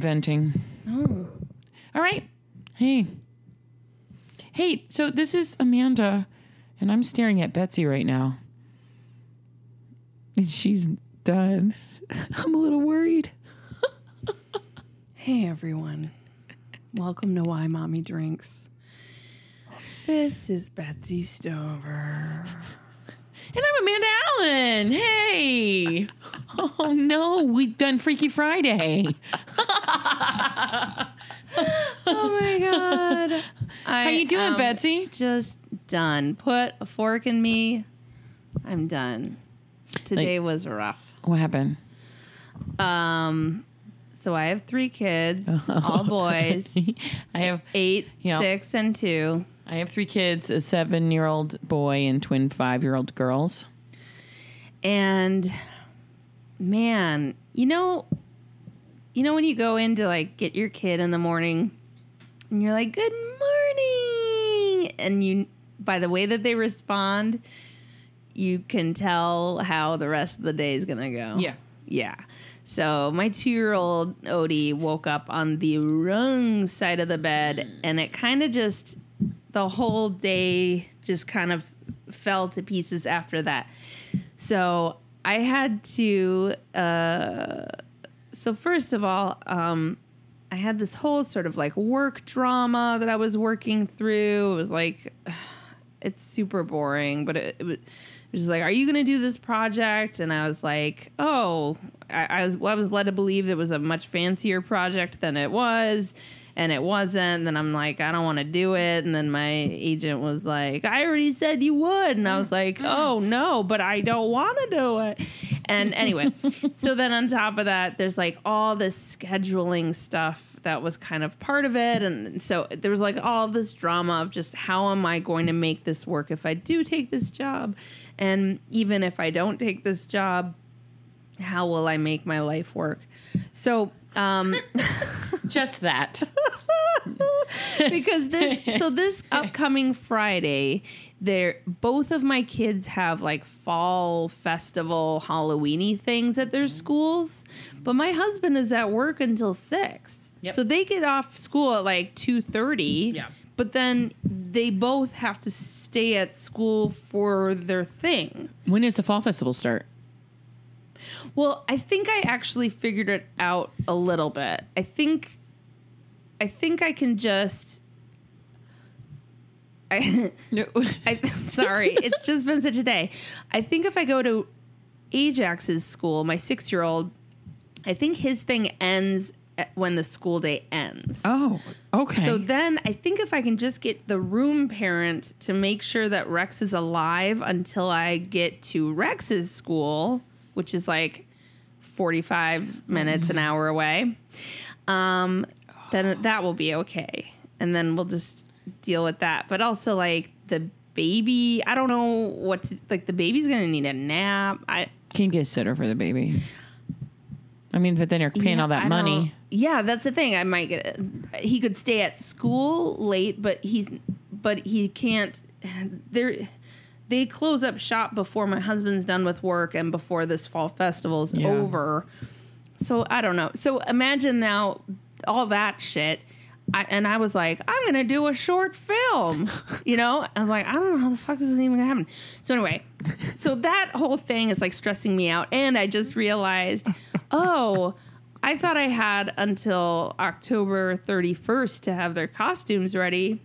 I'm venting. Oh. All right. Hey. Hey, so this is Amanda, and I'm staring at Betsy right now. And she's done. I'm a little worried. Hey everyone. Welcome to Why Mommy Drinks. This is Betsy Stover. And I'm Amanda Allen. Hey. oh no, we've done Freaky Friday. Oh my god. How you doing, Betsy? Just done. Put a fork in me. I'm done. Today was rough. What happened? Um so I have three kids, all boys, I have eight, Yeah. six, and two. I have three kids, a seven year old boy and twin five year old girls. And man, you know, you know when you go in to like get your kid in the morning and you're like, "Good morning." And you by the way that they respond, you can tell how the rest of the day is going to go. Yeah. Yeah. So my two year old Odie woke up on the wrong side of the bed and it kind of just the whole day just kind of fell to pieces after that. So I had to uh so first of all, um I had this whole sort of like work drama that I was working through. It was like it's super boring, but it, it was just like, "Are you going to do this project?" And I was like, "Oh, I, I was well, I was led to believe it was a much fancier project than it was." And it wasn't. Then I'm like, I don't want to do it. And then my agent was like, I already said you would. And I was like, mm-hmm. oh no, but I don't want to do it. And anyway, so then on top of that, there's like all this scheduling stuff that was kind of part of it. And so there was like all this drama of just how am I going to make this work if I do take this job? And even if I don't take this job, how will I make my life work? So, um, Just that. because this so this upcoming Friday, there both of my kids have like fall festival Halloweeny things at their schools, but my husband is at work until six. Yep. So they get off school at like two thirty. Yeah. But then they both have to stay at school for their thing. when does the fall festival start? Well, I think I actually figured it out a little bit. I think I think I can just I I sorry, it's just been such a day. I think if I go to Ajax's school, my 6-year-old, I think his thing ends when the school day ends. oh, okay. So then I think if I can just get the room parent to make sure that Rex is alive until I get to Rex's school, which is like 45 minutes, an hour away, um, then that will be okay. And then we'll just deal with that. But also, like, the baby, I don't know what to, like, the baby's going to need a nap. I, Can you get a sitter for the baby? I mean, but then you're paying Yeah, all that I money. Yeah, that's the thing. I might get. He could stay at school late, but he's but he can't. There, they close up shop before my husband's done with work and before this fall festival is Yeah. over. So I don't know. So imagine now all that shit. I, and I was like, I'm gonna do a short film, you know. I was like, I don't know how the fuck this is even gonna happen. So anyway, so that whole thing is like stressing me out, and I just realized, oh, I thought I had until October 31st to have their costumes ready.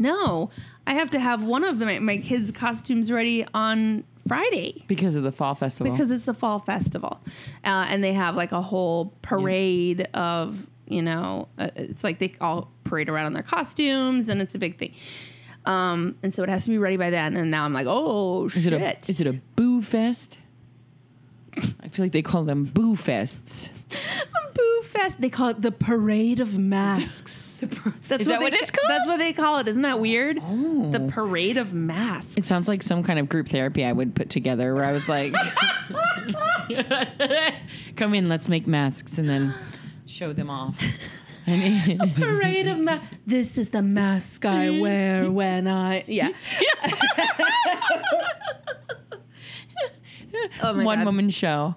No, I have to have one of my, my kids' costumes ready on Friday Because of the fall festival. because it's the fall festival, uh, and they have like a whole parade of you know, uh, it's like they all parade around in their costumes, and it's a big thing. Um, and so it has to be ready by then. And now I'm like, oh is shit! it a is it a boo fest? I feel like they call them boo fests. boo fest? They call it the parade of masks. That's Is that what they, it's called? That's what they call it. Isn't that weird? Oh. The parade of masks. It sounds like some kind of group therapy I would put together where I was like, come in, let's make masks and then show them off. I mean, parade of masks. This is the mask I wear when I. Yeah. Oh one God. woman show.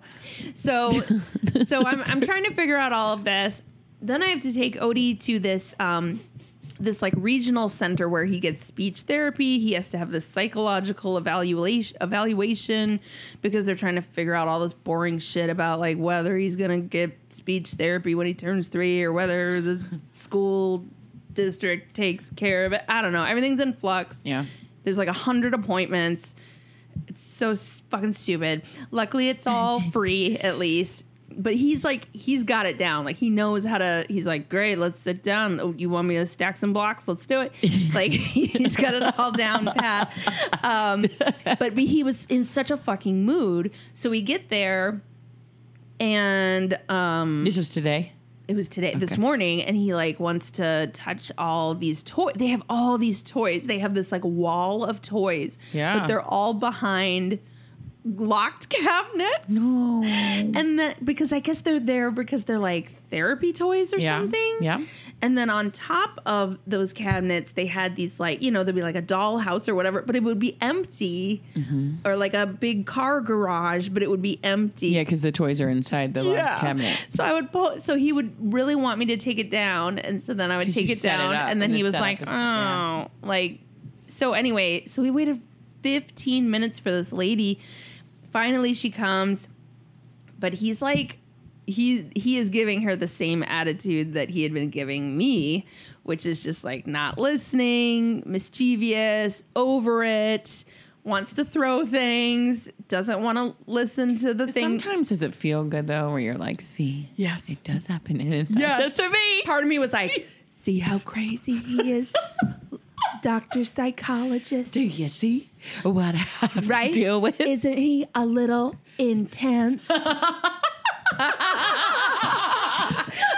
So, so I'm I'm trying to figure out all of this. Then I have to take Odie to this um this like regional center where he gets speech therapy. He has to have this psychological evaluation evaluation because they're trying to figure out all this boring shit about like whether he's gonna get speech therapy when he turns three or whether the school district takes care of it. I don't know. Everything's in flux. Yeah. There's like a hundred appointments. It's so fucking stupid. Luckily, it's all free at least. But he's like, he's got it down. Like he knows how to. He's like, great, let's sit down. Oh, you want me to stack some blocks? Let's do it. like he's got it all down pat. Um, but he was in such a fucking mood. So we get there, and um, This is today. It was today this morning and he like wants to touch all these toys they have all these toys they have this like wall of toys Yeah. but they're all behind locked cabinets No. and then because i guess they're there because they're like therapy toys or Yeah. something Yeah. and then on top of those cabinets they had these like you know there'd be like a dollhouse or whatever but it would be empty Mm-hmm. or like a big car garage but it would be empty Yeah, because the toys are inside the locked cabinet. so I would pull. So he would really want me to take it down, and so then I would take it set it down, and then and he was like, "Oh, yeah. like." So anyway, so we waited 15 minutes for this lady. Finally, she comes, but he's like, he he is giving her the same attitude that he had been giving me, which is just like not listening, mischievous, over it. Wants to throw things, doesn't want to listen to the thing. Sometimes does it feel good though, where you're like, see, Yes. it does happen, and it's not Yes. just to me. part of me was like, see how crazy he is, Dr. Psychologist. Do you see what I have Right? to deal with? Isn't he a little intense?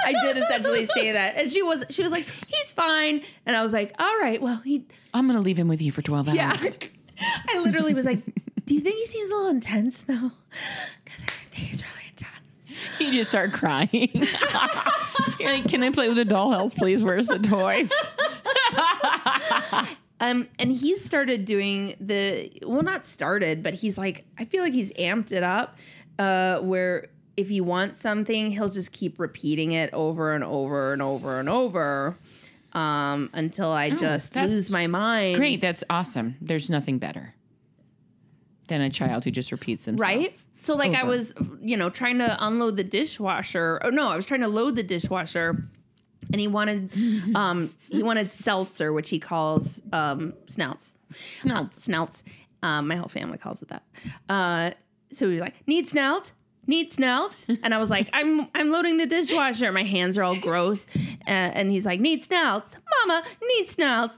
I did essentially say that. And she was she was like, he's fine. And I was like, all right, well, he I'm gonna leave him with you for 12 hours. yeah. I literally was like, do you think he seems a little intense though? Because I think he's really intense. You just start crying. Like, can I play with the dollhouse, please? Where's the toys? Um, and he started doing the well, not started, but he's like, I feel like he's amped it up. Uh, where if he wants something, he'll just keep repeating it over and over and over and over, um, until I just lose my mind. Great, that's awesome. There's nothing better than a child who just repeats themselves. right. So like I was, you know, trying to unload the dishwasher. Oh no, I was trying to load the dishwasher, and he wanted, um, he wanted seltzer, which he calls um, snouts. Snouts. snouts. Um, my whole family calls it that. Uh, so he was like, "Need snout? Need snout?" And I was like, "I'm I'm loading the dishwasher. My hands are all gross." Uh, and he's like, "Need snouts, Mama? Need snouts."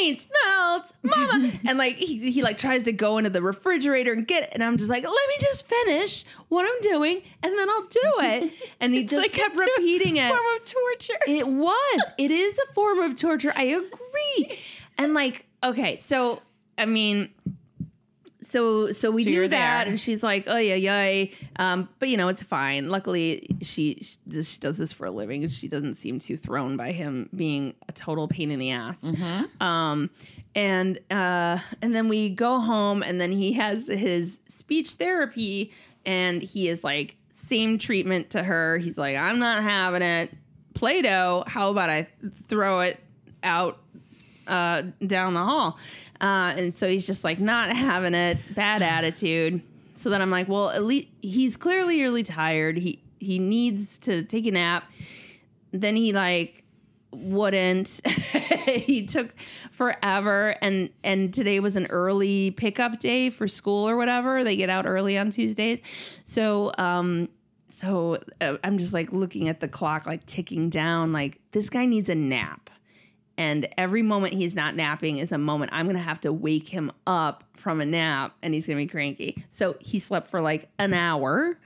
Need snouts, mama, and like he, he like tries to go into the refrigerator and get it, and I'm just like, let me just finish what I'm doing, and then I'll do it. And he just like kept repeating it. Form of torture. It was. It is a form of torture. I agree. And like, okay, so I mean, so so we So do that, there. and she's like, oh yeah, yeah. Um, but you know, it's fine. Luckily, she she, she does this for a living, she doesn't seem too thrown by him being a total pain in the ass. Um, and uh, and then we go home, and then he has his speech therapy, and he is like same treatment to her. He's like, I'm not having it. Play-Doh. How about I throw it out uh, down the hall. Uh, and so he's just like not having it, bad attitude. So then I'm like, well, at least he's clearly really tired. He he needs to take a nap. Then he like wouldn't. he took forever and and today was an early pickup day for school or whatever. They get out early on Tuesdays. So um so uh, I'm just like looking at the clock like ticking down like this guy needs a nap and every moment he's not napping is a moment I'm gonna have to wake him up from a nap, and he's gonna be cranky. So he slept for like an hour.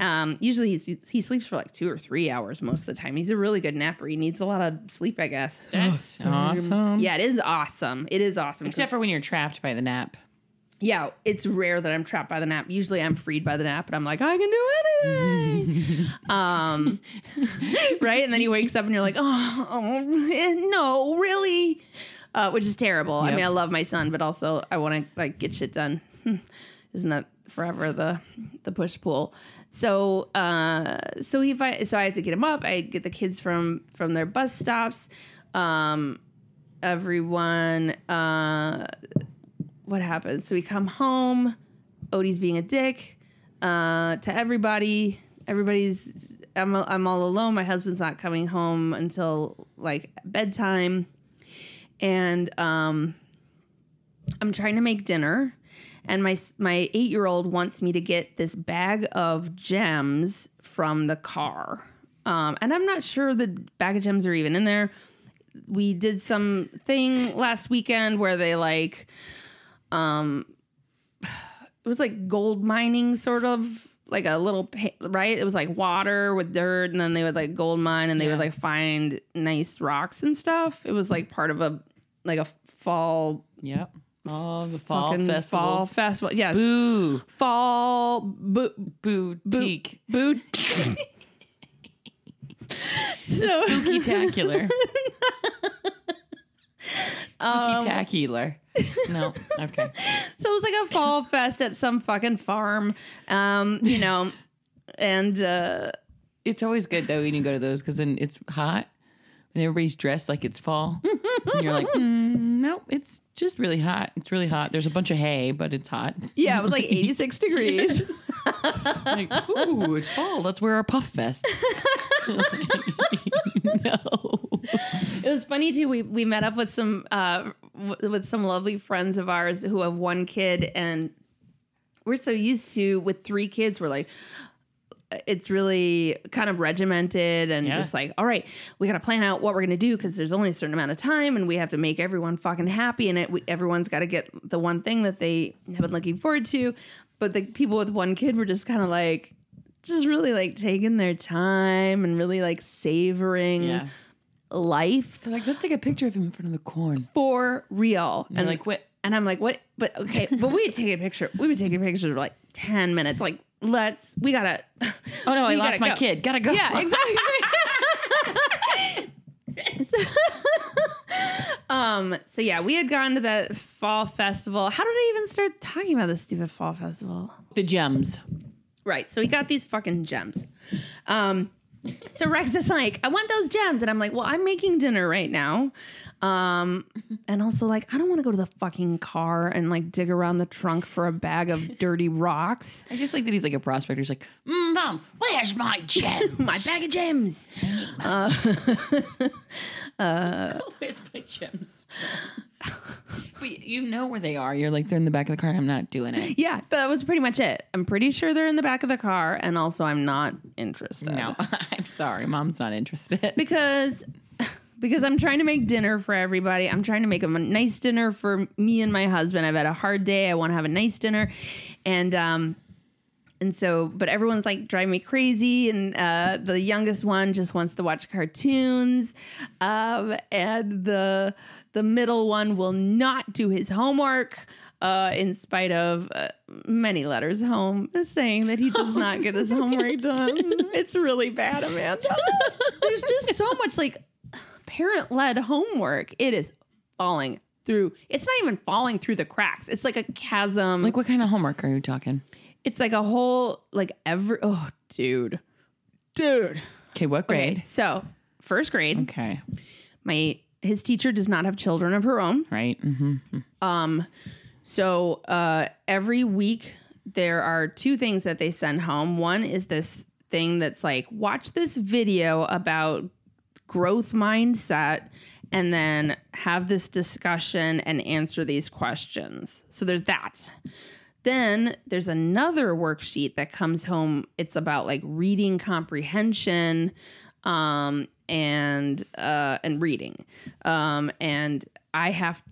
Um, usually he's, he sleeps for like two or three hours most of the time. He's a really good napper. He needs a lot of sleep, I guess. That's awesome. Yeah, it is awesome. It is awesome. Except for when you're trapped by the nap. Yeah, it's rare that I'm trapped by the nap. Usually I'm freed by the nap, and I'm like, I can do anything. um, right? And then he wakes up, and you're like, oh, oh, eh, no, really? Uh, which is terrible. I mean, I love my son, but also I want to like get shit done. Isn't that forever the the push pull. So uh, so he fi- so I have to get him up. I get the kids from from their bus stops. Um, everyone. Uh, what happens? So we come home. Odie's being a dick uh, to everybody. Everybody's. I'm I'm all alone. My husband's not coming home until like bedtime, and um, I'm trying to make dinner, and my my eight year old wants me to get this bag of gems from the car, um, and I'm not sure the bag of gems are even in there. We did some thing last weekend where they like, um, it was like gold mining sort of like a little right it was like water with dirt and then they would like gold mine and they Yeah. would like find nice rocks and stuff it was like part of a like a fall Yep. Oh, the fall fucking festivals. fall festival yes Boo. fall bo- Boutique. boot so Spooky tacular. Um, Spooky tacular. No. Okay. So it was like a fall fest at some fucking farm, um, you know, and uh, It's always good though when you go to those because then it's hot and everybody's dressed like it's fall. and you're like, mm, no, it's just really hot. It's really hot. There's a bunch of hay, but it's hot. yeah, it was like 86 degrees. Like, ooh, it's fall. Let's wear our puff vests. no. It was funny too. We we met up with some uh, w- with some lovely friends of ours who have one kid, and we're so used to with three kids. We're like, it's really kind of regimented and Yeah. just like, all right, we got to plan out what we're gonna do because there's only a certain amount of time, and we have to make everyone fucking happy, and it we, everyone's got to get the one thing that they have been looking forward to. But the people with one kid were just kind of like. Just really like taking their time and really like savoring Yeah. Life They're like, let's take a picture of him in front of the corn. for real. And And like, what? and I'm like, what? But okay, but we had taken a picture. We would take a picture for like ten minutes. Like, let's. We gotta. Oh no, I lost my go. kid. Gotta go. Yeah, exactly. um. So yeah, we had gone to that fall festival. How did I even start talking about this stupid fall festival? The gems. Right. So we got these fucking gems. Um, so Rex is like, I want those gems. And I'm like, well, I'm making dinner right now. Um, and also like, I don't want to go to the fucking car and like dig around the trunk for a bag of dirty rocks. I just like that he's like a prospector. He's like, mm, Mom, where's my gem? My bag of gems. where's my gemstones? but you know where they are. You're like, they're in the back of the car and I'm not doing it. Yeah, that was pretty much it. I'm pretty sure they're in the back of the car. And also I'm not interested. No, I'm sorry. Mom's not interested. because because I'm trying to make dinner for everybody. I'm trying to make a nice dinner for me and my husband. I've had a hard day. I want to have a nice dinner, and um, and so, but everyone's like driving me crazy, and uh, the youngest one just wants to watch cartoons, um, and the the middle one will not do his homework. Uh, in spite of uh, many letters home saying that he does not get his homework done, it's really bad, Amanda. There's just so much like parent led homework. It is falling through. It's not even falling through the cracks. It's like a chasm. Like, what kind of homework are you talking? it's like a whole like every oh dude, dude. Okay, what Okay, grade? so first grade. Okay, My his teacher does not have children of her own. right. Mm-hmm. Um, so uh, every week there are two things that they send home. One is this thing that's like, watch this video about growth mindset and then have this discussion and answer these questions. So there's that. Then there's another worksheet that comes home. It's about like reading comprehension um, and uh, and reading. Um, and I have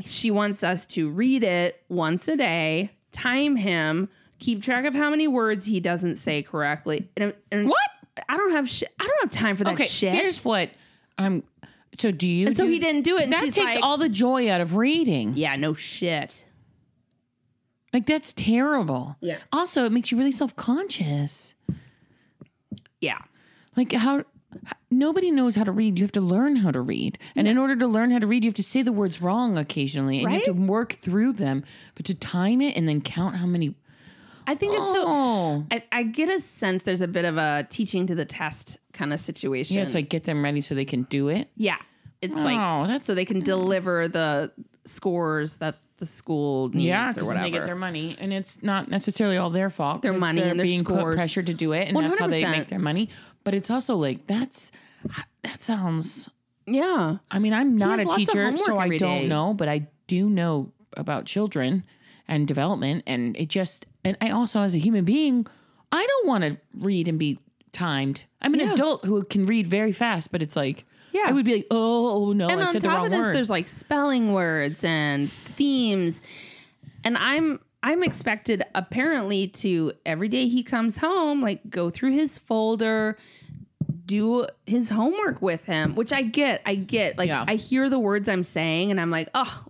she wants us to read it once a day, time him, keep track of how many words he doesn't say correctly. And, and What? I don't have shit. I don't have time for that Okay, shit. here's what I'm. So do you? and so do- he didn't do it. That takes like, all the joy out of reading. Yeah, no shit. Like that's terrible. Yeah. Also, it makes you really self conscious. Yeah. Like how nobody knows how to read. You have to learn how to read. And in order to learn how to read, you have to say the words wrong occasionally and you have to work through them. But to time it and then count how many I think it's so. Oh. I, I get a sense there's a bit of a teaching to the test kind of situation. Yeah, it's like get them ready so they can do it. yeah, it's Oh, like that's- so they can deliver the scores that the school needs Yeah, or because whatever. they get their money, and it's not necessarily all their fault. Their 'cause money they're and their being put scores. pressure to do it, and that's how they 100%. make their money. But it's also like that's that sounds. yeah, I mean, I'm not has a lots of teacher, so I every don't day. know, but I do know about children and development, and it just and I also as a human being, I don't want to read and be timed. I'm an Yeah. adult who can read very fast, but it's like. Yeah. I would be like, oh no, and I on said the top wrong of this, there's like spelling words and themes, and I'm I'm expected apparently to every day he comes home, like go through his folder, do his homework with him, which I get, I get. Like Yeah. I hear the words I'm saying, and I'm like, oh,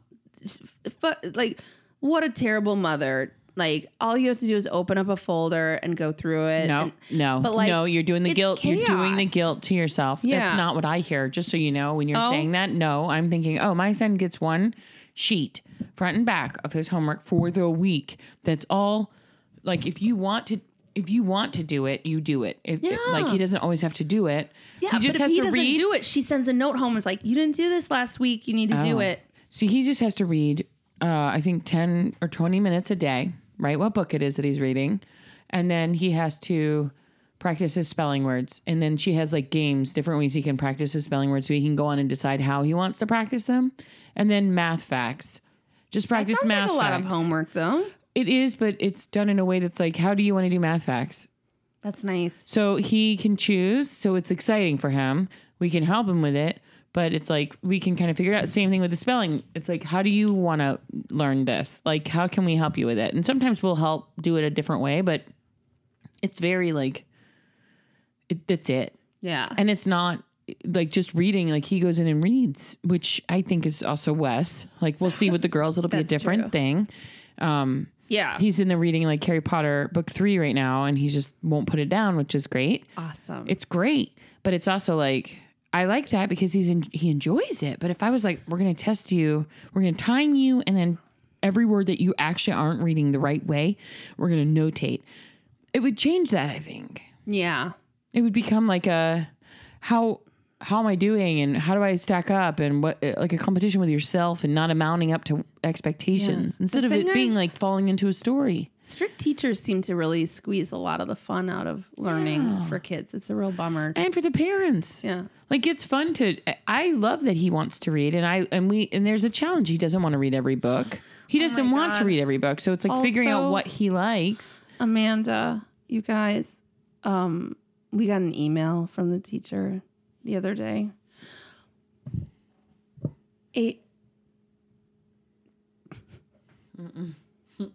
fu- like what a terrible mother. Like all you have to do is open up a folder and go through it. No, and- no, but, like, no. You're doing the guilt. You're doing the guilt to yourself. Yeah. That's not what I hear. Just so you know, when you're Oh. saying that, no, I'm thinking, oh, my son gets one sheet, front and back, of his homework for the week. That's all. Like, if you want to, if you want to do it, you do it. If, Yeah. like he doesn't always have to do it. yeah, he just but if has he to doesn't read. do it, she sends a note home. It's like you didn't do this last week. You need to do Oh. it. See, he just has to read, uh, I think, 10 or 20 minutes a day, right? What book it is that he's reading. And then he has to practice his spelling words. And then she has like games, different ways he can practice his spelling words so he can go on and decide how he wants to practice them. And then math facts. Just practice Sounds math like a lot facts. of homework though. It is, but it's done in a way that's like, how do you want to do math facts? That's nice. So he can choose. So it's exciting for him. We can help him with it, but it's like we can kind of figure it out. Same thing with the spelling. It's like, how do you want to learn this? Like, how can we help you with it? And sometimes we'll help do it a different way, but it's very like, it, that's it. Yeah. And it's not like just reading, like he goes in and reads, which I think is also Wes. Like, we'll see with the girls, it'll be a different true. thing. Um, yeah. he's in the reading like Harry Potter book three right now, and he just won't put it down, which is great awesome. it's great, but it's also like I like that because he's in, he enjoys it. But if I was like, we're going to test you, we're going to time you, and then every word that you actually aren't reading the right way, we're going to notate. It would change that. I think yeah. it would become like a how how am I doing and how do I stack up and what like a competition with yourself and not amounting up to expectations instead of it thing I- being like falling into a story. Strict teachers seem to really squeeze a lot of the fun out of learning for kids. It's a real bummer. And for the parents. Yeah. Like it's fun to I love that he wants to read and I and we and there's a challenge. He doesn't want to read every book. He doesn't want to read every book. So it's like figuring out what he likes. Amanda, you guys, um, we got an email from the teacher the other day. A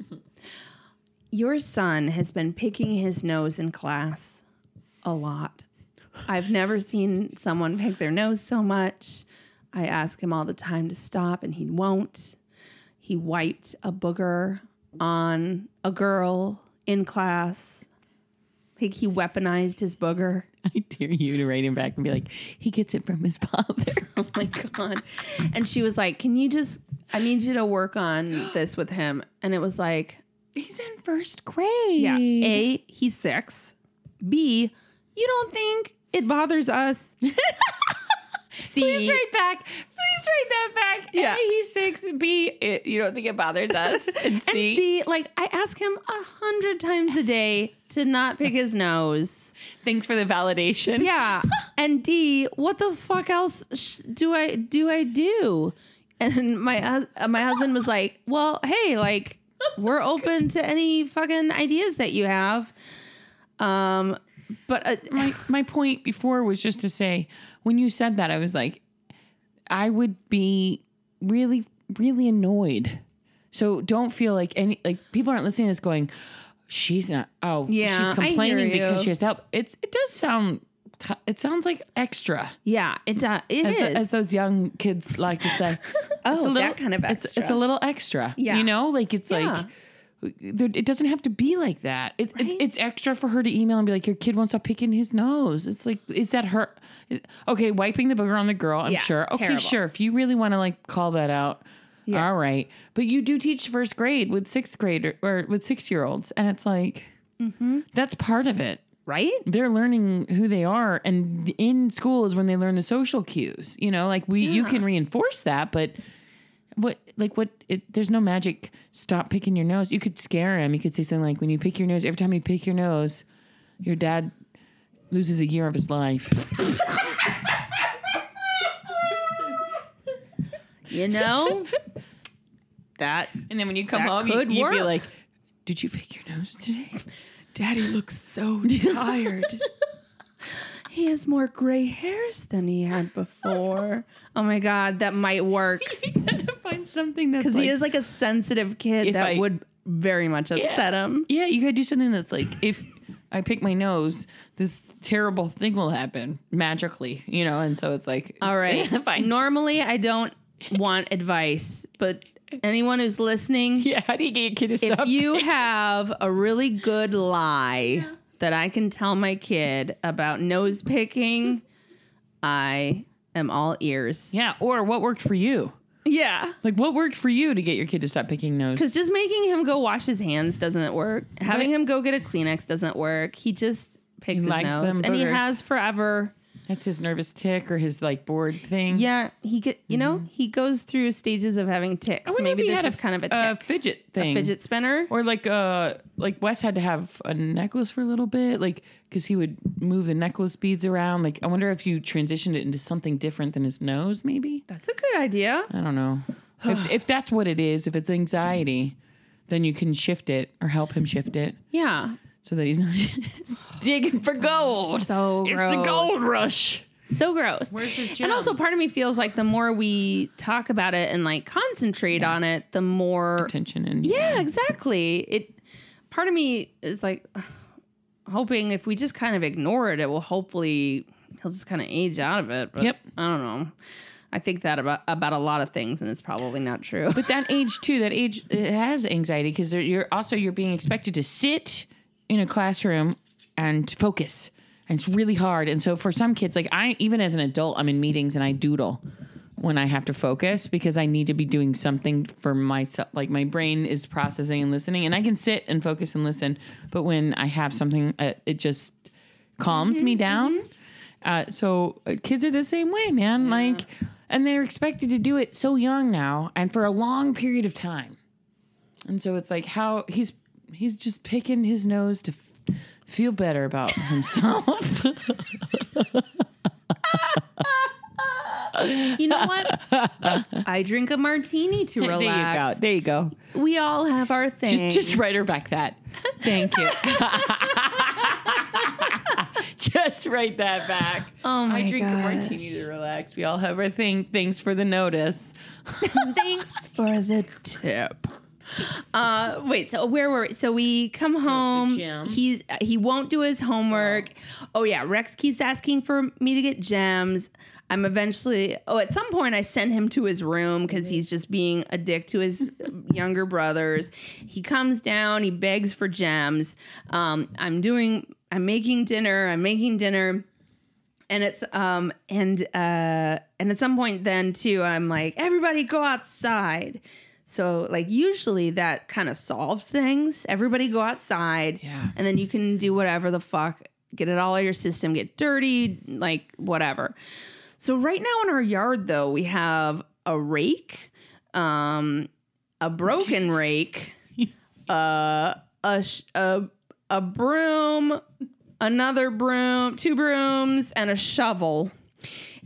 Your son has been picking his nose in class a lot. I've never seen someone pick their nose so much. I ask him all the time to stop and he won't. He wiped a booger on a girl in class. Like he weaponized his booger. I dare you to write him back and be like, he gets it from his father. Oh my god. And she was like, "Can you just I need you to work on this with him." And it was like, He's in first grade. yeah, A, he's 6. B, you don't think it bothers us? C, Please write back. Please write that back. Yeah. A, he's six. B, it, you don't think it bothers us. And and C, C, like I ask him a hundred times a day to not pick his nose. Thanks for the validation. Yeah. And D, what the fuck else sh- do I do I do? And my uh, my husband was like, "Well, hey, like we're open to any fucking ideas that you have." Um but uh, my my point before was just to say when you said that I was like I would be really really annoyed. So don't feel like any like people aren't listening to this going she's not oh Yeah, she's complaining because she has help. It's it does sound t- it sounds like extra yeah, it does. It as, is. the, as those young kids like to say. Oh, it's a oh, little, that kind of It's, it's a little extra. Yeah. You know, like it's Yeah. like it doesn't have to be like that. It, it- it's extra for her to email and be like, "Your kid won't stop picking his nose." It's like, is that her? is- okay, wiping the booger on the girl. I'm Yeah, sure. Okay, terrible. sure. If you really want to like call that out, Yeah. All right. But you do teach first grade with sixth grade or, or with six year olds. And it's like, Mm-hmm. that's part of it. Right? They're learning who they are. And in school is when they learn the social cues. You know, like we, you can reinforce that, but what, like what, it, there's no magic. Stop picking your nose. You could scare him. You could say something like, when you pick your nose, every time you pick your nose, your dad loses a year of his life. You know? That And then when you come home, you, could you'd be work. like, "Did you pick your nose today?" Daddy looks so tired. he has more gray hairs than he had before. oh my god, that might work. you gotta find something that's Because like, he is like a sensitive kid that I- would very much upset him. yeah, you gotta do something that's like, if I pick my nose, this terrible thing will happen magically, you know. And so it's like, All right. find Normally, I don't want advice, but anyone who's listening, yeah. How do you get your kid to stop? if stop? you have a really good lie that I can tell my kid about nose picking, I am all ears. yeah, or what worked for you? Yeah. Like, what worked for you to get your kid to stop picking nose? Because just making him go wash his hands doesn't work. Having But- him go get a Kleenex doesn't work. He just picks He his likes nose, them and he has forever. That's his nervous tick or his like bored thing. Yeah, he get you know he goes through stages of having ticks. Mm-hmm. I wonder Maybe if he this had is a, kind of a a tick, fidget thing. A fidget spinner. Or like uh like Wes had to have a necklace for a little bit, like because he would move the necklace beads around. Like I wonder if you transitioned it into something different than his nose, maybe. That's a good idea. I don't know. if if that's what it is, if it's anxiety, then you can shift it or help him shift it Yeah. So that he's not digging for gold. So it's gross. the gold rush. So gross. Where's his And also, part of me feels like the more we talk about it and like concentrate on it, the more. Attention and Yeah, exactly. It. Part of me is like hoping if we just kind of ignore it, it will hopefully he'll just kind of age out of it. But Yep. I don't know. I think that about about a lot of things, and it's probably not true. But that age too, that age it has anxiety because you're also you're being expected to sit in a classroom and focus, and it's really hard. And so for some kids, like I, even as an adult, I'm in meetings and I doodle when I have to focus because I need to be doing something for myself. Like my brain is processing and listening, and I can sit and focus and listen. But when I have something, uh, it just calms me down. Uh, so uh, kids are the same way, man. Like, and they're expected to do it so young now and for a long period of time. And so it's like how he's he's just picking his nose to f- feel better about himself. You know what? I drink a martini to there you go. relax. There you go. We all have our thing. Just just write her back that. Thank you. just write that back. Oh my I drink a martini to relax. We all have our thing. Thanks for the notice. Thanks for the tip. Uh, wait. So where were we? So we come home. He's he won't do his homework. Oh yeah, Rex keeps asking for me to get gems. I'm eventually. Oh, at some point I send him to his room because he's just being a dick to his younger brothers. He comes down. He begs for gems. Um, I'm doing. I'm making dinner. I'm making dinner and it's um and uh and at some point then too i'm like everybody go outside so like usually that kind of solves things everybody go outside Yeah. and then you can do whatever the fuck get it all out of your system get dirty like whatever so right now in our yard though we have a rake um a broken rake uh a sh- a a broom another broom, two brooms, and a shovel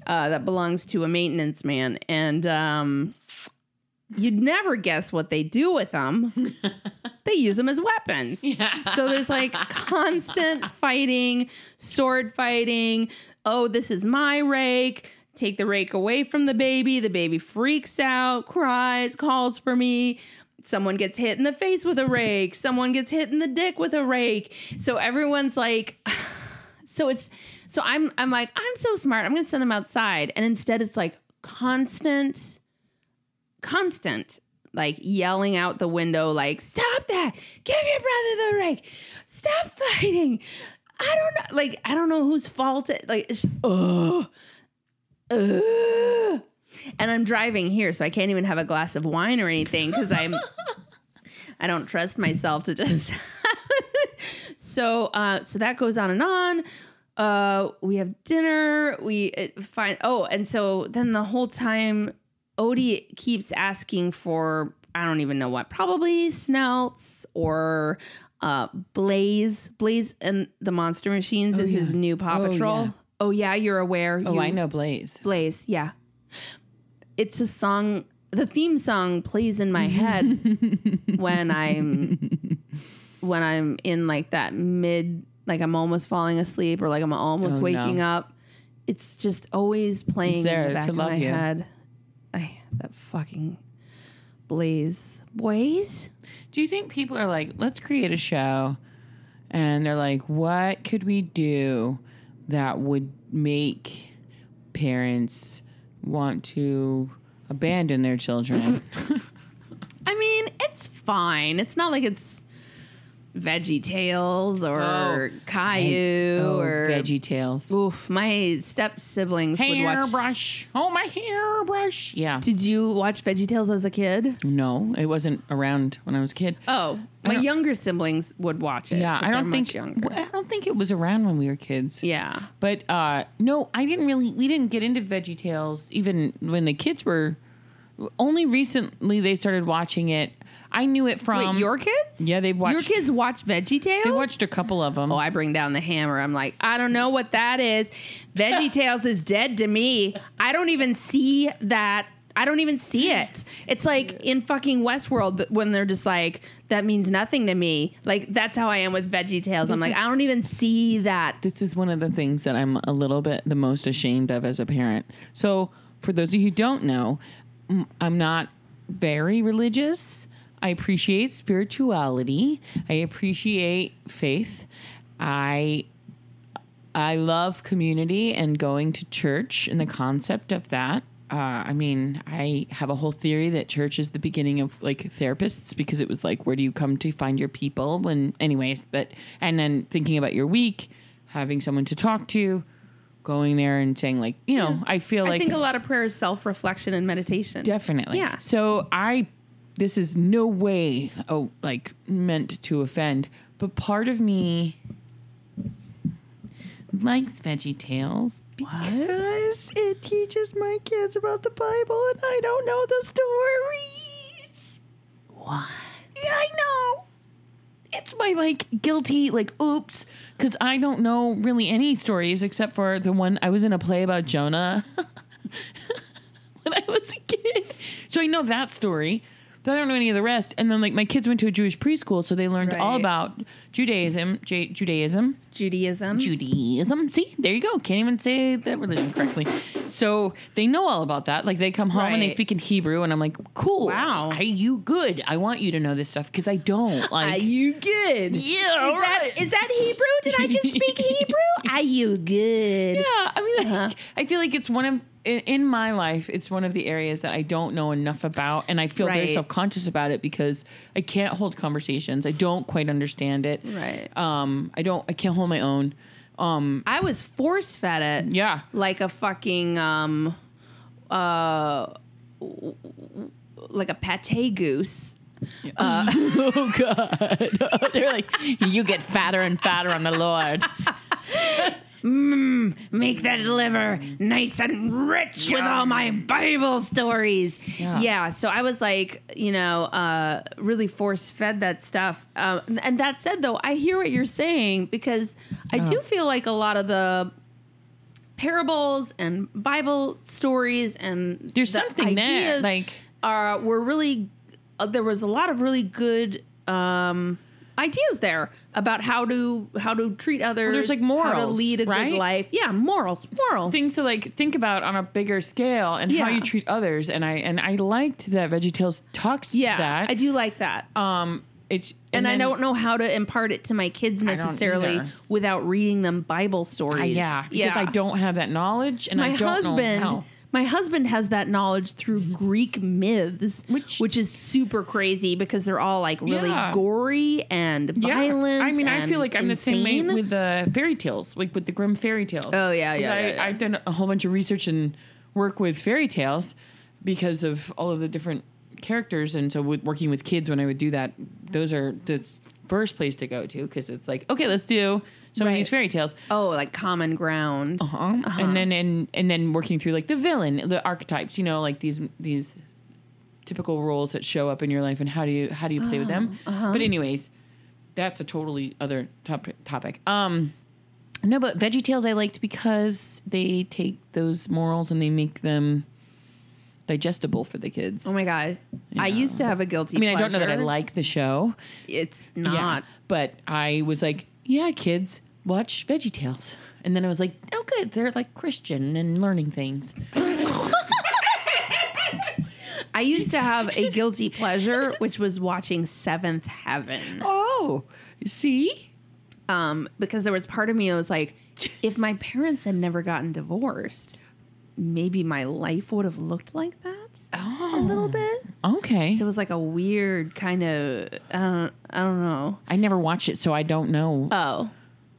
uh, that belongs to a maintenance man. And um, you'd never guess what they do with them. they use them as weapons. Yeah. So there's like constant fighting, sword fighting. Oh, this is my rake. Take the rake away from the baby. The baby freaks out, cries, calls for me. Someone gets hit in the face with a rake. Someone gets hit in the dick with a rake. So everyone's like, so it's so I'm I'm like I'm so smart. I'm gonna send them outside, and instead it's like constant, constant like yelling out the window, like stop that, give your brother the rake, stop fighting. I don't know, like I don't know whose fault it like. It's, oh, uh, and I'm driving here, so I can't even have a glass of wine or anything because I'm I don't trust myself to just. so uh, so that goes on and on. Uh, we have dinner. We find oh, and so then the whole time, Odie keeps asking for I don't even know what, probably Snelts or uh, Blaze. Blaze and the Monster Machines is his new Paw Oh, Patrol. yeah. Oh yeah, you're aware. Oh, You- I know Blaze. Blaze, yeah. It's a song. The theme song plays in my head when I'm when I'm in like that mid, like I'm almost falling asleep or like I'm almost Oh, waking no. up. It's just always playing It's there in the back to of my you. head. I that fucking Blaze, Blaze. Do you think people are like, let's create a show? And they're like, what could we do that would make parents want to abandon their children? I mean, it's fine. It's not like it's Veggie Tales or Oh. Caillou oh, or Veggie Tales. Oof, my step siblings would watch. Hairbrush. Oh, my hairbrush. Yeah. Did you watch Veggie Tales as a kid? No, it wasn't around when I was a kid. Oh, my younger siblings would watch it. Yeah, I don't much think younger. I don't think it was around when we were kids. Yeah, But uh no, I didn't really we didn't get into Veggie Tales even when the kids were only recently they started watching it. I knew it from wait, your kids? Yeah, they've watched Your kids watch Veggie Tales? They watched a couple of them. Oh, I bring down the hammer. I'm like, I don't know what that is. Veggie Tales is dead to me. I don't even see that. I don't even see it. It's like in fucking Westworld when they're just like, that means nothing to me. Like that's how I am with Veggie Tales. I'm like, is- I don't even see that. this is one of the things that I'm a little bit the most ashamed of as a parent. So, for those of you who don't know, I'm not very religious. I appreciate spirituality. I appreciate faith. I I love community and going to church and the concept of that. Uh, I mean, I have a whole theory that church is the beginning of like therapists because it was like, where do you come to find your people? When, anyways, but, and then thinking about your week, having someone to talk to, going there and saying, like, you know, I feel like I think a lot of prayer is self reflection and meditation. Definitely. Yeah. So I, this is no way, oh, like meant to offend, but part of me likes Veggie Tales because it teaches my kids about the Bible, and I don't know the stories. What? Yeah, I know. It's my like guilty, like oops, because I don't know really any stories except for the one I was in a play about Jonah when I was a kid. So I know that story, but I don't know any of the rest. And then like my kids went to a Jewish preschool, so they learned all about Judaism, J- Judaism, Judaism. Judaism. See, there you go. Can't even say that religion correctly. So they know all about that. Like they come home and they speak in Hebrew, and I'm like, cool. Wow. Are you good? I want you to know this stuff because I don't. Like, you good? yeah, Is that, right. is that Hebrew? Did I just speak Hebrew? Are you good? Yeah, I mean, Uh-huh. I feel like it's one of in, in my life, it's one of the areas that I don't know enough about, and I feel very self conscious about it because I can't hold conversations. I don't quite understand it. Right. Um, I don't. I can't hold my own. Um, I was force fed it. yeah. Like a fucking um uh like a pate goose. oh God! They're like, you get fatter and fatter on the Lord. Make that liver nice and rich with all my Bible stories. Yeah. Yeah. so I was like, you know, uh, really force fed that stuff. Um, and that said, though, I hear what you're saying because I do feel like a lot of the parables and Bible stories and There's the something there, ideas like- are were really uh, there was a lot of really good um, ideas there about how to how to treat others. there's, like, how to morals, lead a right? good life. Yeah, morals, morals. Things to like think about on a bigger scale and how you treat others. And I and I liked that VeggieTales talks yeah, to that. I do like that. Um, it's and I then- don't know how to impart it to my kids necessarily without reading them Bible I- stories. yeah, because I don't have that knowledge, and My I don't husband, know how. My husband has that knowledge through mm-hmm. Greek myths, Which- which is super crazy because they're all like really Yeah. gory and violent. I mean, I feel like I'm the same way with the fairy tales, like with the Grimm fairy tales. Oh, yeah, yeah, I, yeah, yeah. I've done a whole bunch of research and work with fairy tales because of all of the different characters, and so with working with kids when I would do that, those are the first place to go to because it's like, okay, let's do some of these fairy tales. Oh, like common ground. Uh-huh. And then and and then working through like the villain, the archetypes, you know, like these these typical roles that show up in your life and how do you how do you play with them? But anyways, that's a totally other top, topic. Um no, but Veggie Tales I liked because they take those morals and they make them digestible for the kids. Oh my god. I used to have a guilty I mean, I don't know that I like the show. It's Yeah. not. But I was like, yeah, kids, watch Veggie Tales. And then I was like, oh, good. They're like Christian and learning things. I used to have a guilty pleasure, which was watching Seventh Heaven. Oh, You see? Um, because there was part of me that was like, if my parents had never gotten divorced, maybe my life would have looked like that oh. a little oh, bit. Okay. So it was like a weird kind of I don't I don't know. I never watched it, so I don't know. Oh,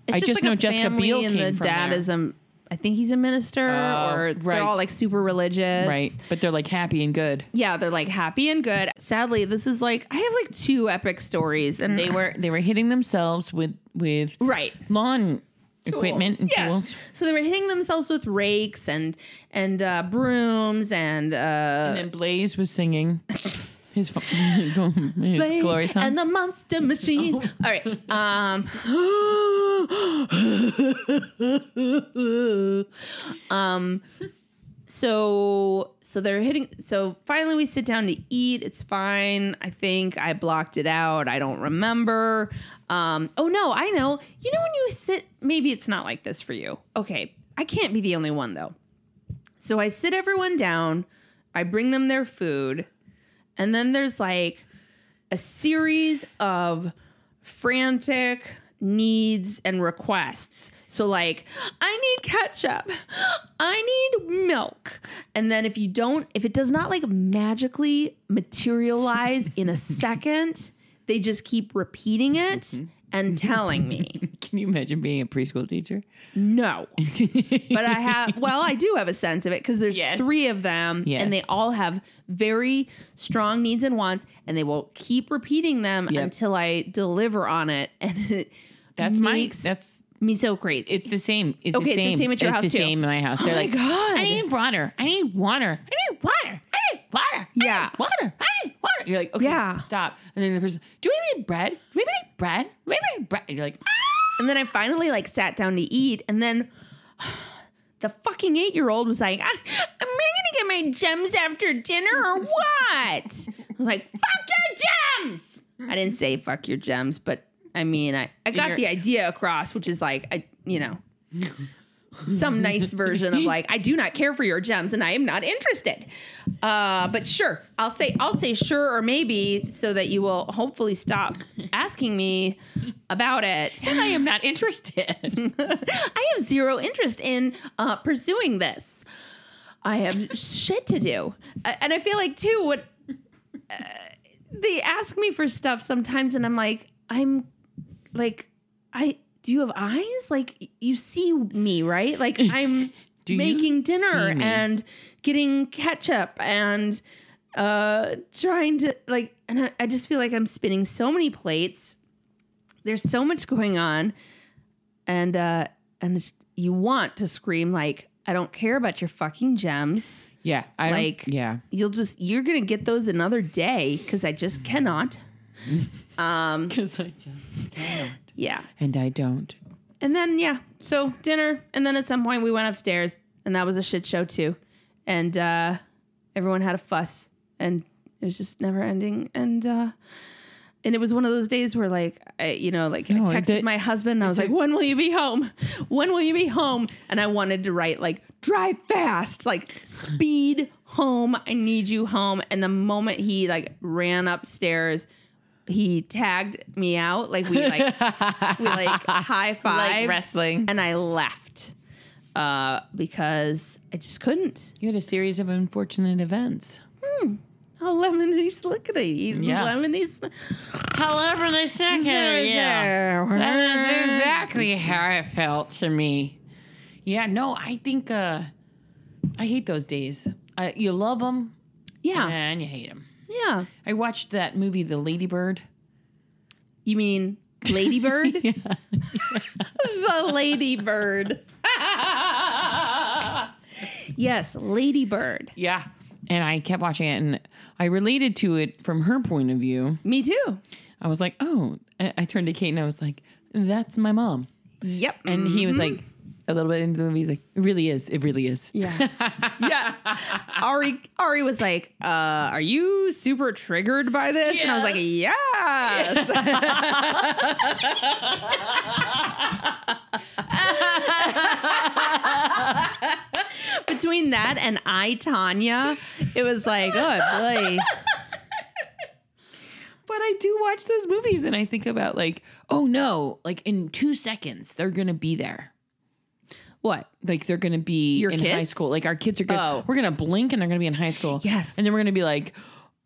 it's I just know a Jessica Biel and came the from dad there. is a. I think he's a minister, Oh, or right. they're all like super religious, right. But they're like happy and good. Yeah, they're like happy and good. Sadly, this is like I have like two epic stories, and They were they were hitting themselves with with right lawn equipment and Yes. tools. So they were hitting themselves with rakes and and uh, brooms and uh, And then Blaze was singing his, his Blaze glory song. and the monster machine. All right. Um, um, so so they're hitting. So finally, we sit down to eat. It's fine. I think I blocked it out. I don't remember. Um, oh no, I know. You know when you sit. Maybe it's not like this for you. Okay, I can't be the only one though. So I sit everyone down. I bring them their food. And then there's like a series of frantic needs and requests. So, like, I need ketchup. I need milk. And then, if you don't, if it does not like magically materialize in a second, they just keep repeating it mm-hmm. and telling me. Can you imagine being a preschool teacher? No. but I have, well, I do have a sense of it because there's Yes. three of them Yes. and they all have very strong needs and wants and they will keep repeating them Yep. until I deliver on it. And it That's my that's me so crazy. it's the same. It's Okay, the it's the same. same at your it's house, the too. same in my house. They're my like, God. I need water. I need water. I need water. I need water. I Yeah. need water. I need water. You're like, okay, Yeah. stop. And then the person, do we have any bread? Do we have any bread? Do we have any bread? And you're like, ah. And then I finally like sat down to eat and then the fucking eight year old was like, I, am I gonna get my gems after dinner or what? I was like, fuck your gems. I didn't say fuck your gems, but I mean, I, I got the idea across, which is like, I, you know, some nice version of like, I do not care for your gems and I am not interested. Uh, but sure, I'll say, I'll say sure or maybe so that you will hopefully stop asking me about it. And I am not interested. I have zero interest in uh, pursuing this. I have shit to do, and I feel like too what uh, they ask me for stuff sometimes, and I'm like, I'm like, I do you have eyes? Like you see me, right? Like I'm making dinner and getting ketchup and uh trying to like, and I, I just feel like I'm spinning so many plates. There's so much going on and uh and you want to scream like I don't care about your fucking gems. yeah. I don't- Like yeah. You'll just you're going to get those another day cuz I just cannot. Um Because I just cannot. Yeah. And I don't. And then yeah, so dinner and then at some point we went upstairs and that was a shit show too. And uh everyone had a fuss and it was just never ending and uh and it was one of those days where like I, you know like No, I texted did- my husband and I was like when will you be home when will you be home and I wanted to write like drive fast like speed home I need you home and the moment he like ran upstairs he tagged me out like we like we like high five Like wrestling. and I left uh, because I just couldn't. You had a series of unfortunate events. Oh, lemony slickety, Yeah. lemony. Sl- However, the second, yeah. That is exactly how it felt to me. Yeah, no, I think uh I hate those days. Uh, you love them Yeah. and you hate them. Yeah. I watched that movie, The Lady Bird. You mean Lady Bird? the Lady Bird. yes, Lady Bird. Yeah. And I kept watching it and I related to it from her point of view. Me too. I was like, oh, I I turned to Kate and I was like, that's my mom. Yep. And he was like, mm-hmm. A little bit into the movie, he's like, it really is. It really is. Yeah. yeah. Ari Ari was like, uh, are you super triggered by this? And I was like, yes. Between that and I Tonya, it was like, oh boy. But I do watch those movies and I think about like, oh no, like in two seconds, they're going to be there. What? Like they're going to be Your in high school. Like our kids are to, Oh. we're going to blink and they're going to be in high school. Yes. And then we're going to be like,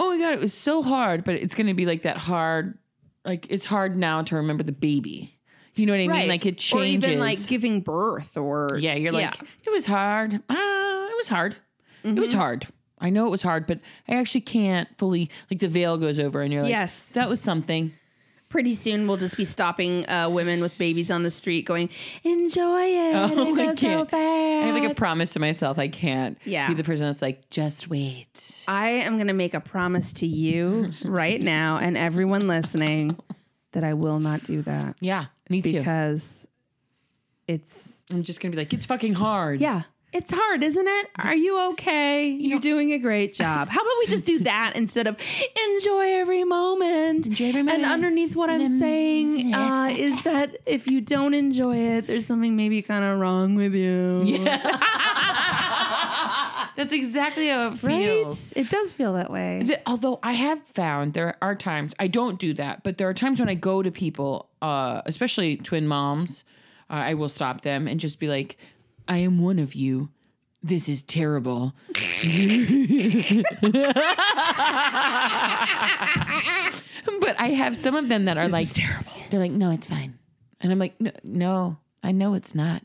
oh my God, it was so hard. But it's going to be like that hard, like it's hard now to remember the baby. You know what I mean? Like it changes. Or even like giving birth or yeah, you're like, it was hard. Uh, it was hard. It Mm-hmm. was hard. I know it was hard, but I actually can't fully, like the veil goes over and you're like, Yes. that was something. Pretty soon we'll just be stopping uh, women with babies on the street going, enjoy it. Oh, it I so can't. fast. I have like a promise to myself. I can't Yeah. be the person that's like, just wait. I am going to make a promise to you right now and everyone listening that I will not do that Yeah, me too. because it's, I'm just gonna be like, it's fucking hard. yeah. It's hard, isn't it? Are you okay? You're doing a great job. How about we just do that instead of enjoy every moment? Enjoy every moment. And underneath what I'm saying uh, is that if you don't enjoy it, there's something maybe kind of wrong with you. Yeah. That's exactly how it Right? feels. It does feel that way. Th- Although I have found there are times I don't do that, but there are times when I go to people, uh, especially twin moms, uh, I will stop them and just be like, "I am one of you. This is terrible." but I have some of them that are like terrible. They're like, "No, it's fine," and I'm like, "No, no I know it's not."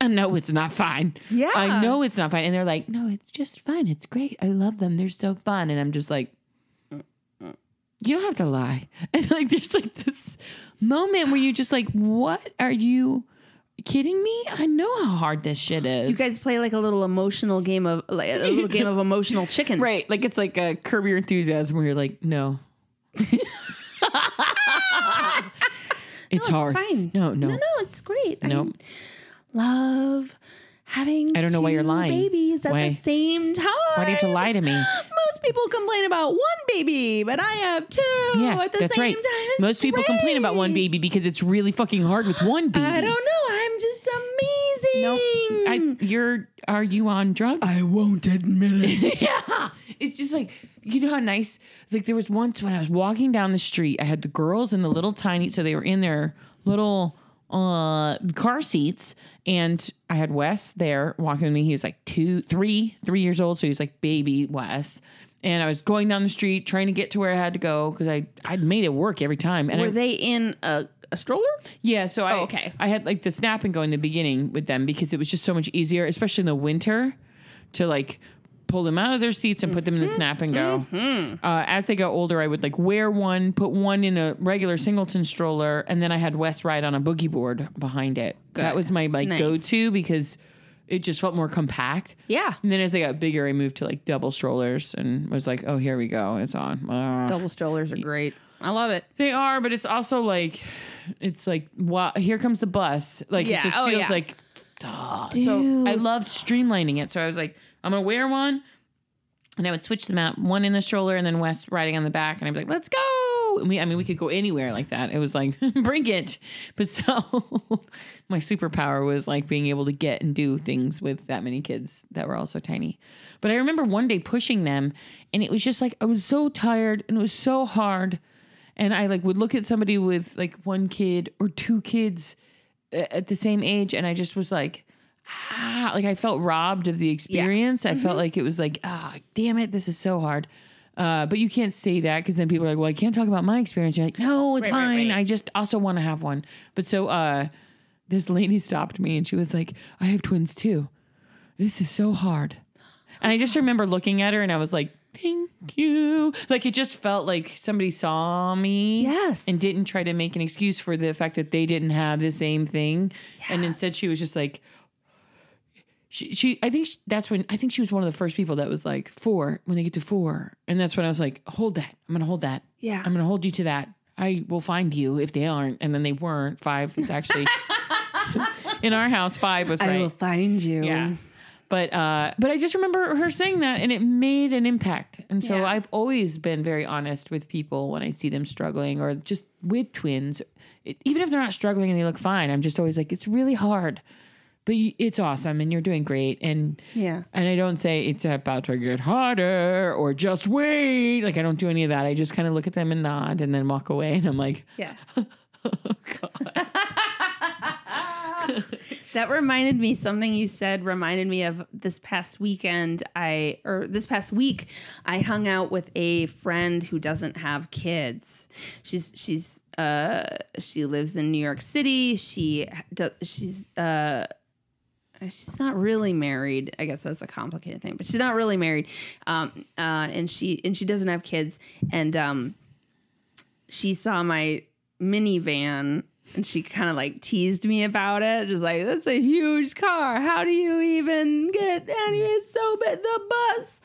I know it's not fine. Yeah. I know it's not fine. And they're like, no, it's just fine. It's great. I love them. They're so fun. And I'm just like, you don't have to lie. And like, there's like this moment where you just like, what are you kidding me? I know how hard this shit is. You guys play like a little emotional game of like a little game of emotional chicken. right. Like, it's like a curb your enthusiasm where you're like, no. it's hard. It's fine. No, no. No, no, it's great. No. Nope. love having I don't know why you're lying. babies at Why? the same time. Why do you have to lie to me? Most people complain about one baby, but I have two Yeah, at the that's same right. time. It's Most people complain about one baby because it's really fucking hard with one baby. I don't know. Amazing. I, you're are you on drugs? I won't admit it. yeah. It's just like you know how nice. Like there was once when I was walking down the street, I had the girls in the little tiny, so they were in their little uh car seats, and I had Wes there walking with me. He was like two, three, three years old, so he was like baby Wes. And I was going down the street trying to get to where I had to go because I I'd made it work every time. And Were I, they in a, a stroller? yeah, so I Oh, okay. I had like the snap and go in the beginning with them because it was just so much easier, especially in the winter, to like pull them out of their seats and put them in Mm-hmm. the snap and go. Uh, as they got older, I would like wear one, put one in a regular singleton stroller, and then I had Wes ride on a boogie board behind it. That was my like Nice. go to because it just felt more compact. Yeah. And then as they got bigger, I moved to like double strollers and was like, oh, here we go, it's on. Uh, Double strollers are great. I love it. they are, but it's also like, it's like, wow, here comes the bus. Like Yeah. it just Oh, feels yeah. like, so I loved streamlining it. So I was like, I'm gonna wear one, and I would switch them out, one in the stroller, and then Wes riding on the back, and I'd be like, let's go. And we, I mean, we could go anywhere like that. It was like, bring it. But so my superpower was like being able to get and do things with that many kids that were also tiny. But I remember one day pushing them, and it was just like I was so tired, and it was so hard and I like would look at somebody with like one kid or two kids at the same age, and I just was like, ah, like I felt robbed of the experience. I Mm-hmm. felt like it was like, ah, damn it, this is so hard. Uh, but you can't say that because then people are like, well, I can't talk about my experience. You're like, no, it's Right, right, fine. right. I just also want to have one. But so uh, this lady stopped me and she was like, I have twins too. This is so hard. And I just remember looking at her and I was like, thank you. Like it just felt like somebody saw me. Yes. And didn't try to make an excuse for the fact that they didn't have the same thing. And instead she was just like, she, she I think sh that's when I think she was one of the first people that was like four when they get to four, and that's when I was like, hold that, I'm gonna hold that, Yeah. I'm gonna hold you to that. I will find you if they aren't, and then they weren't. Five is actually in our house. Five was I right. Will find you. Yeah. But uh but I just remember her saying that and it made an impact. And so Yeah. I've always been very honest with people when I see them struggling or just with twins. It, even if they're not struggling and they look fine, I'm just always like it's really hard. But you, it's awesome and you're doing great and Yeah. and I don't say it's about to get harder or just wait. Like I don't do any of that. I just kind of look at them and nod and then walk away and I'm like, Yeah. that reminded me something you said reminded me of this past weekend I or this past week I hung out with a friend who doesn't have kids. She's she's uh she lives in New York City. She does she's uh she's not really married. I guess that's a complicated thing, but she's not really married. Um uh and she and she doesn't have kids and um she saw my minivan and she kind of like teased me about it. Just like, that's a huge car. How do you even get any? It's so big. The bus.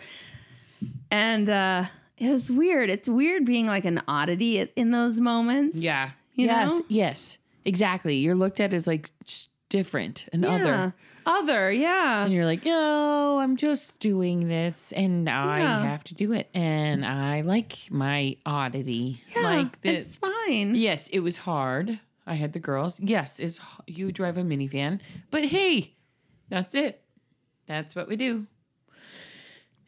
And uh, it was weird. It's weird being like an oddity in those moments. Yeah. You yes. know? Yes. Exactly. You're looked at as like different and Yeah. other. Other, yeah. And you're like, no, I'm just doing this and I Yeah. have to do it. And I like my oddity. yeah, like the, it's fine. yes, it was hard. I had the girls. Yes, it's you drive a minivan, but hey, that's it. That's what we do.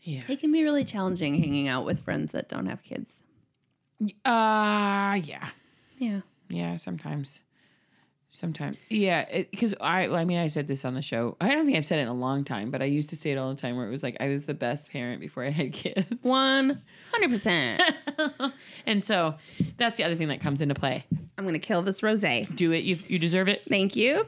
Yeah. It can be really challenging hanging out with friends that don't have kids. Uh yeah. Yeah. Yeah, sometimes. Sometimes. Yeah, because I I mean I said this on the show. I don't think I've said it in a long time, but I used to say it all the time where it was like I was the best parent before I had kids. 100%. And so that's the other thing that comes into play. I'm going to kill this rose. Do it. You you deserve it. Thank you.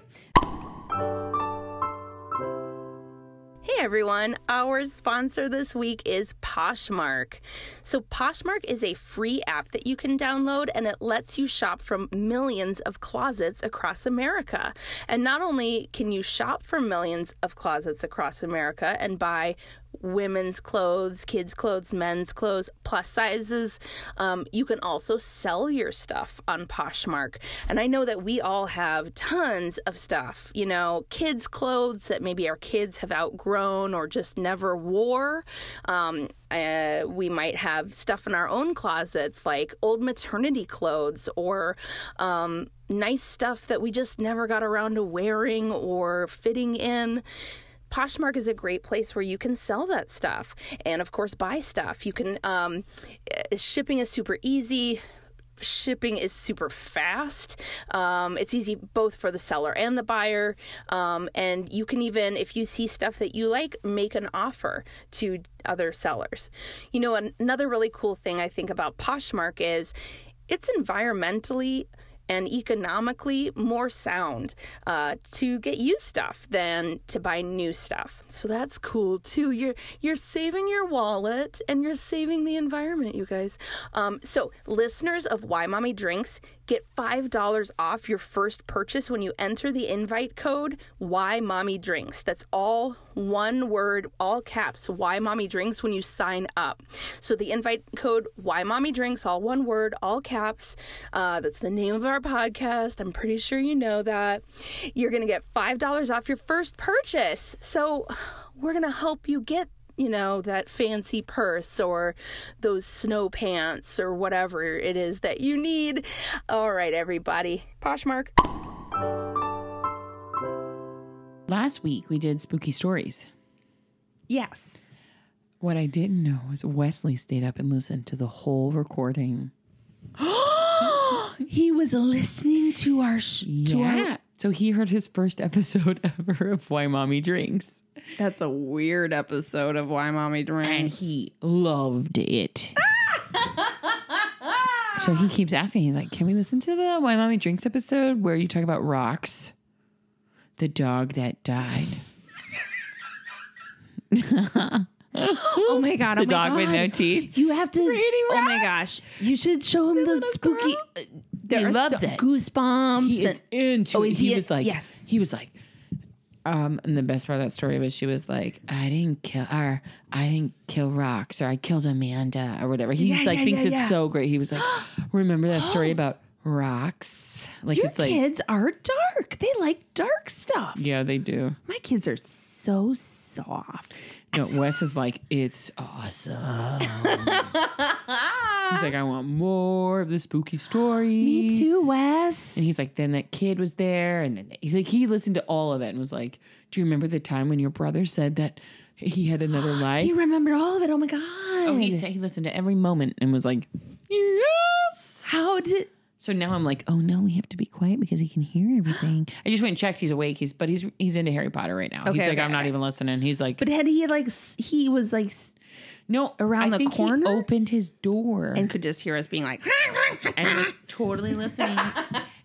Hey everyone, our sponsor this week is Poshmark. So, Poshmark is a free app that you can download and it lets you shop from millions of closets across America. And not only can you shop from millions of closets across America and buy women's clothes, kids' clothes, men's clothes, plus sizes. Um, you can also sell your stuff on Poshmark. And I know that we all have tons of stuff, you know, kids' clothes that maybe our kids have outgrown or just never wore. Um, uh, we might have stuff in our own closets like old maternity clothes or um, nice stuff that we just never got around to wearing or fitting in. Poshmark is a great place where you can sell that stuff and, of course, buy stuff. You can, um, uh, shipping is super easy. Shipping is super fast. Um, it's easy both for the seller and the buyer. Um, and you can even, if you see stuff that you like, make an offer to other sellers. You know, an- another really cool thing I think about Poshmark is it's environmentally and economically more sound uh, to get used stuff than to buy new stuff. So that's cool too. You're you're saving your wallet and you're saving the environment, you guys. Um, so listeners of Why Mommy Drinks get five dollars off your first purchase when you enter the invite code Why Mommy Drinks. That's all one word, all caps. Why Mommy Drinks when you sign up. So the invite code Why Mommy Drinks, all one word, all caps. Uh, that's the name of our podcast. I'm pretty sure you know that. You're gonna get five dollars off your first purchase. So we're gonna help you get you know, that fancy purse or those snow pants or whatever it is that you need. All right, everybody. Poshmark. Last week we did spooky stories. Yes. What I didn't know was Wesley stayed up and listened to the whole recording. He was listening to our sh- to our Yeah. So he heard his first episode ever of Why Mommy Drinks. That's a weird episode of Why Mommy Drinks. And he loved it. so he keeps asking, he's like, Can we listen to the Why Mommy Drinks episode where you talk about rocks? The dog that died. oh my god! Oh The my dog with no teeth. You have to. Oh my gosh! You should show him the little spooky. girl. uh, There He loves so- it. Goosebumps. He is and- into Oh, it. is He he- was like, yes. he was like, um, and the best part of that story was she was like, I didn't kill, or I didn't kill rocks, or I killed Amanda, or whatever. He Yeah, like yeah, thinks yeah, it's so great. He was like, remember that story about rocks? Like Your it's like, kids are dark. They like dark stuff. yeah, they do. My kids are so soft. No, Wes is like, it's awesome. He's like, I want more of the spooky stories. Me too, Wes. And he's like, then that kid was there, and then he's like, he listened to all of it and was like, do you remember the time when your brother said that he had another life? He remembered all of it. Oh my god. oh, he said he listened to every moment and was like, yes. How did? So now I'm like, oh no, we have to be quiet because he can hear everything. I just went and checked. He's awake. He's but he's he's into Harry Potter right now. he's Okay, like, okay, I'm not okay. even listening. He's like, But had he like? He was like, no, around I the think he corner? opened his door and could just hear us being like. and he was totally listening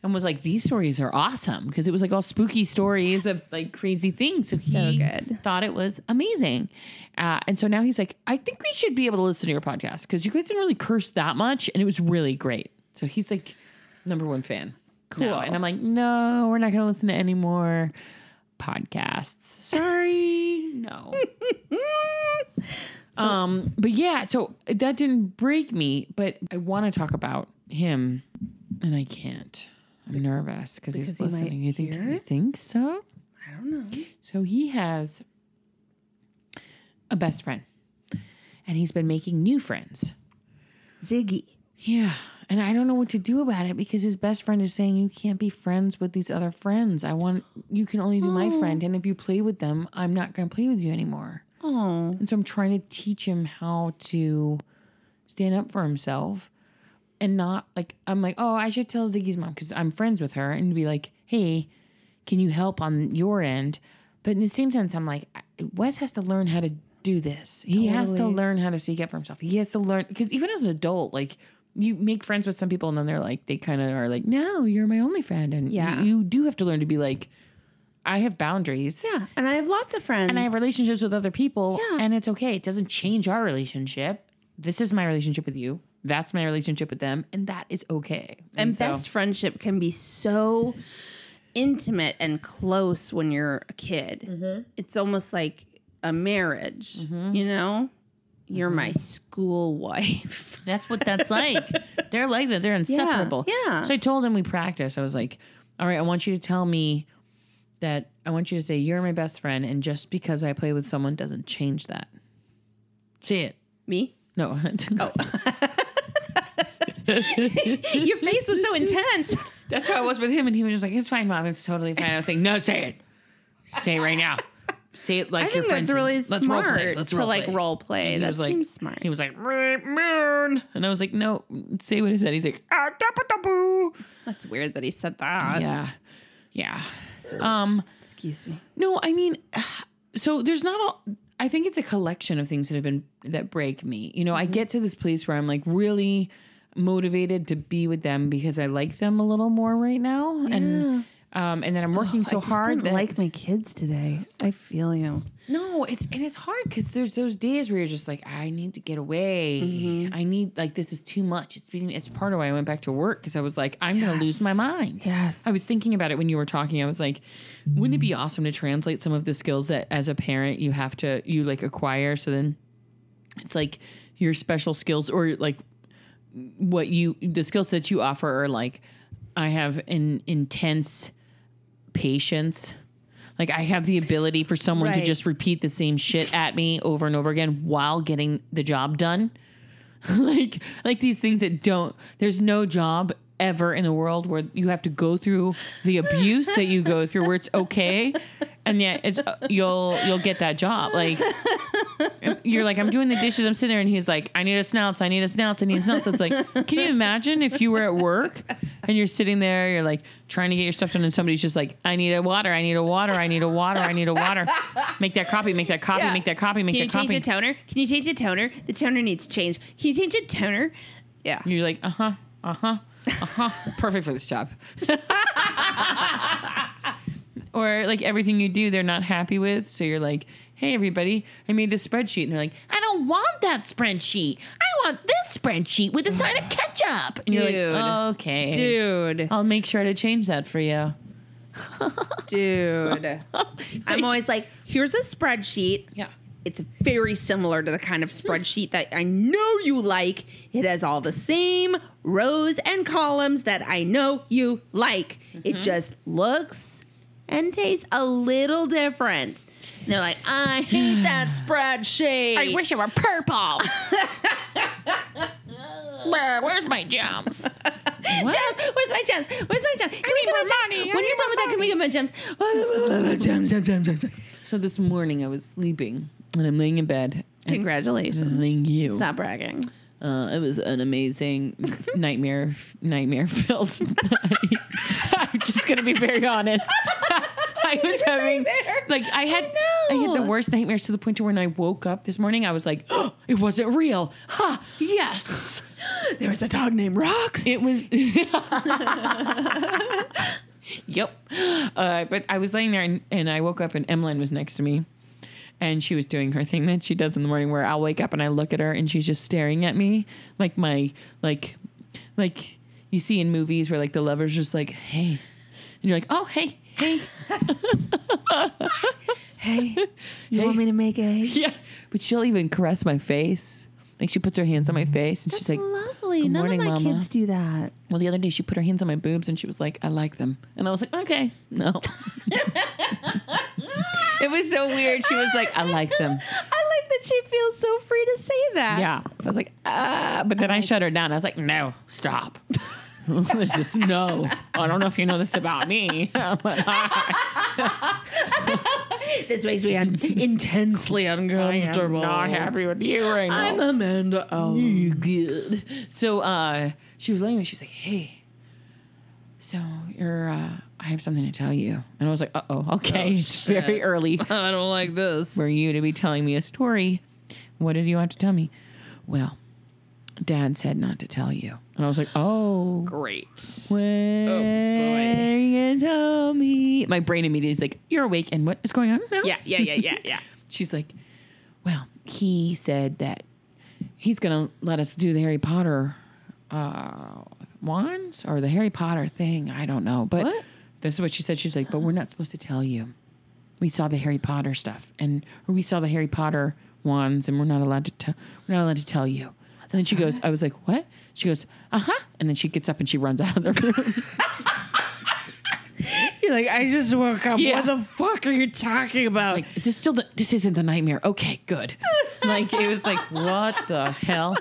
and was like, these stories are awesome because it was like all spooky stories of like crazy things. So he good. thought it was amazing. Uh, and so now he's like, I think we should be able to listen to your podcast because you guys didn't really curse that much and it was really great. So he's like, number one fan. Cool. now. And I'm like, no, we're not going to listen to any more podcasts. Sorry. no. um, but yeah, so that didn't break me, but I want to talk about him and I can't. I'm nervous because he's he listening. You think you think so? I don't know. So he has a best friend. And he's been making new friends. Ziggy. Yeah. And I don't know what to do about it because his best friend is saying you can't be friends with these other friends. I want you can only be my oh. friend and if you play with them, I'm not going to play with you anymore. Oh. And so I'm trying to teach him how to stand up for himself and not like I'm like, "Oh, I should tell Ziggy's mom cuz I'm friends with her and be like, "Hey, can you help on your end?" But in the same sense, I'm like, Wes has to learn how to do this. He has to learn how to speak up for himself. He has to learn because even as an adult, like you make friends with some people and then they're like, they kind of are like, no, you're my only friend. And Yeah. you, you do have to learn to be like, I have boundaries. Yeah, and I have lots of friends. And I have relationships with other people, Yeah. and it's okay. It doesn't change our relationship. This is my relationship with you. That's my relationship with them, and that is okay. and so- best friendship can be so intimate and close when you're a kid. Mm-hmm. It's almost like a marriage, you know? You're my Mm-hmm. school wife. That's what that's like. They're like that. They're inseparable. yeah. So I told him we practice. I was like, all right, I want you to tell me that I want you to say you're my best friend, and just because I play with someone doesn't change that. Say it. Me? No. Oh. Your face was so intense. That's how I was with him, and he was just like, "It's fine, mom. It's totally fine." I was like, "No, say it. Say it right now. Say it like I your think friends." that's really Let's role play. Let's to role like play. role play. That was like, seems smart. He was like, moon," and I was like, "No, say what he said." He's like, "Ah, da ba da boo." That's weird that he said that. Yeah, yeah. Um, Excuse me. no, I mean, so there's not all. I think it's a collection of things that have been that break me. You know, I get to this place where I'm like really motivated to be with them because I like them a little more right now, and um, and then I'm working so I hard didn't that like my kids today. I feel you. no, it's and it's hard because there's those days where you're just like, I need to get away. Mm-hmm. I need like this is too much. It's being it's part of why I went back to work because I was like, I'm gonna lose my mind. Yes. I was thinking about it when you were talking. I was like, wouldn't it be awesome to translate some of the skills that as a parent you have to you like acquire? So then it's like your special skills or like what you the skills that you offer are like I have an intense patience. Like I have the ability for someone to just repeat the same shit at me over and over again while getting the job done. like like these things that don't there's no job ever in the world where you have to go through the abuse that you go through where it's okay and yet it's you'll you'll get that job like you're like I'm doing the dishes I'm sitting there and he's like I need a snouts I need a snouts I need a snouts it's like can you imagine if you were at work and you're sitting there you're like trying to get your stuff done and somebody's just like I need a water I need a water I need a water I need a water make that copy make that copy Yeah. make that copy make Can you change copy the toner? Can you change the toner? The toner needs change. Can you change the toner? Yeah. You're like, uh huh, uh huh, uh huh. Perfect for this job. or like everything you do, they're not happy with. So you're like, hey, everybody, I made this spreadsheet. And they're like, I don't want that spreadsheet. I want this spreadsheet with a sign of ketchup. And you're like, okay. Dude, I'll make sure to change that for you. dude. I'm always like, here's a spreadsheet. Yeah. It's very similar to the kind of spreadsheet that I know you like. It has all the same rows and columns that I know you like. It mm-hmm. just looks and tastes a little different. And they're like, I hate that spreadsheet. I wish it were purple. Where's my jumps? What? Gems, where's my gems? Where's my gems? Can we get my more gems? money. I When need you're done more with that, can we get my gems? gems, gems, gems, gems. So this morning I was sleeping and I'm laying in bed. Congratulations. Thank you. Stop bragging. Uh, it was an amazing nightmare, nightmare filled night. I'm just gonna be very honest. I was having like I had I, had the worst nightmares to the point to when I woke up this morning, I was like, oh, it wasn't real. Ha! Yes, There was a dog named Rox. it was. yep. Uh, but I was laying there and, and I woke up and Emmeline was next to me. And she was doing her thing that she does in the morning where I'll wake up and I look at her and she's just staring at me like my like like you see in movies where like the lover's just like, hey. And you're like, oh hey, hey. Hey, you want me to make a? Yeah. But she'll even caress my face. Like she puts her hands on my face and she's like, lovely. "Good None morning, of my Mama." kids do that. Well, the other day she put her hands on my boobs and she was like, I like them. And I was like, okay, no. it was so weird. She was like, I like them. I like that she feels so free to say that. Yeah. I was like, ah. But then I shut her down. I was like, no, stop. this is no. I don't know if you know this about me. This makes me un- intensely I am uncomfortable. not happy with you right now. I'm Amanda. Oh, you good. So uh, she was laying me. She's like, "Hey, so you're. Uh, I have something to tell you." And I was like, "Uh oh, okay, it's very early I don't like this. for you to be telling me a story. What did you have to tell me?" Well, Dad said not to tell you, and I was like, "Oh." Great. When are you tell me? My brain immediately is like, "You're awake, and what is going on now?" Yeah, yeah, yeah, yeah, yeah. She's like, well, he said that he's going to let us do the Harry Potter uh, wands or the Harry Potter thing. I don't know. But What? This is what she said. She's like, but we're not supposed to tell you. We saw the Harry Potter stuff and or we saw the Harry Potter wands and we're not allowed to tell we're not allowed to tell you. And then she goes, I was like, what? She goes, uh huh. And then she gets up and she runs out of the room. You're like, I just woke up. Yeah. What the fuck are you talking about? like, is this still the, this isn't the nightmare? Okay, good. like it was like, what the hell?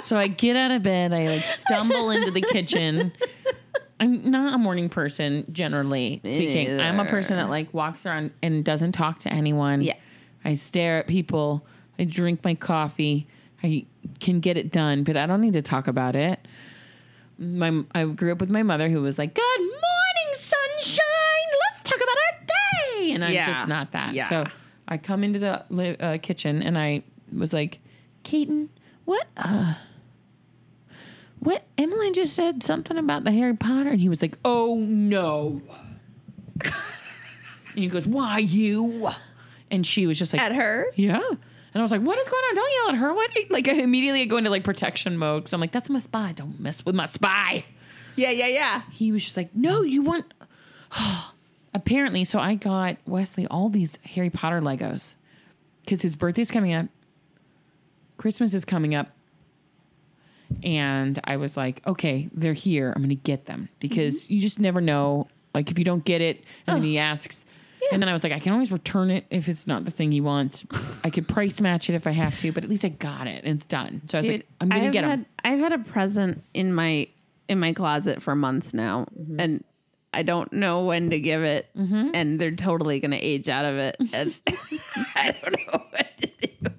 So I get out of bed, I like stumble into the kitchen. I'm not a morning person, generally speaking. I'm a person that like walks around and doesn't talk to anyone. Yeah. I stare at people. I drink my coffee. I can get it done, but I don't need to talk about it. My I grew up with my mother who was like, "Good morning, sunshine. Let's talk about our day." And I'm Yeah. just not that. Yeah. So I come into the uh, kitchen and I was like, "Keaton, what uh what Emily just said something about the Harry Potter and he was like, "Oh no." and he goes, "Why you?" And she was just like, At her? yeah. And I was like, what is going on? Don't yell at her. What? Like, I immediately go into like protection mode because I'm like, that's my spy. Don't mess with my spy. Yeah, yeah, yeah. He was just like, no, you want. Apparently, so I got Wesley all these Harry Potter Legos because his birthday's coming up, Christmas is coming up. And I was like, okay, they're here. I'm going to get them because you just never know. Like, if you don't get it, and then he asks, and then I was like, I can always return it if it's not the thing he wants. I could price match it if I have to, but at least I got it and it's done. So I was Dude, like, I'm going to I've get had, them. I've had a present in my in my closet for months now, Mm-hmm. and I don't know when to give it, and they're totally gonna age out of it, and I don't know what to do.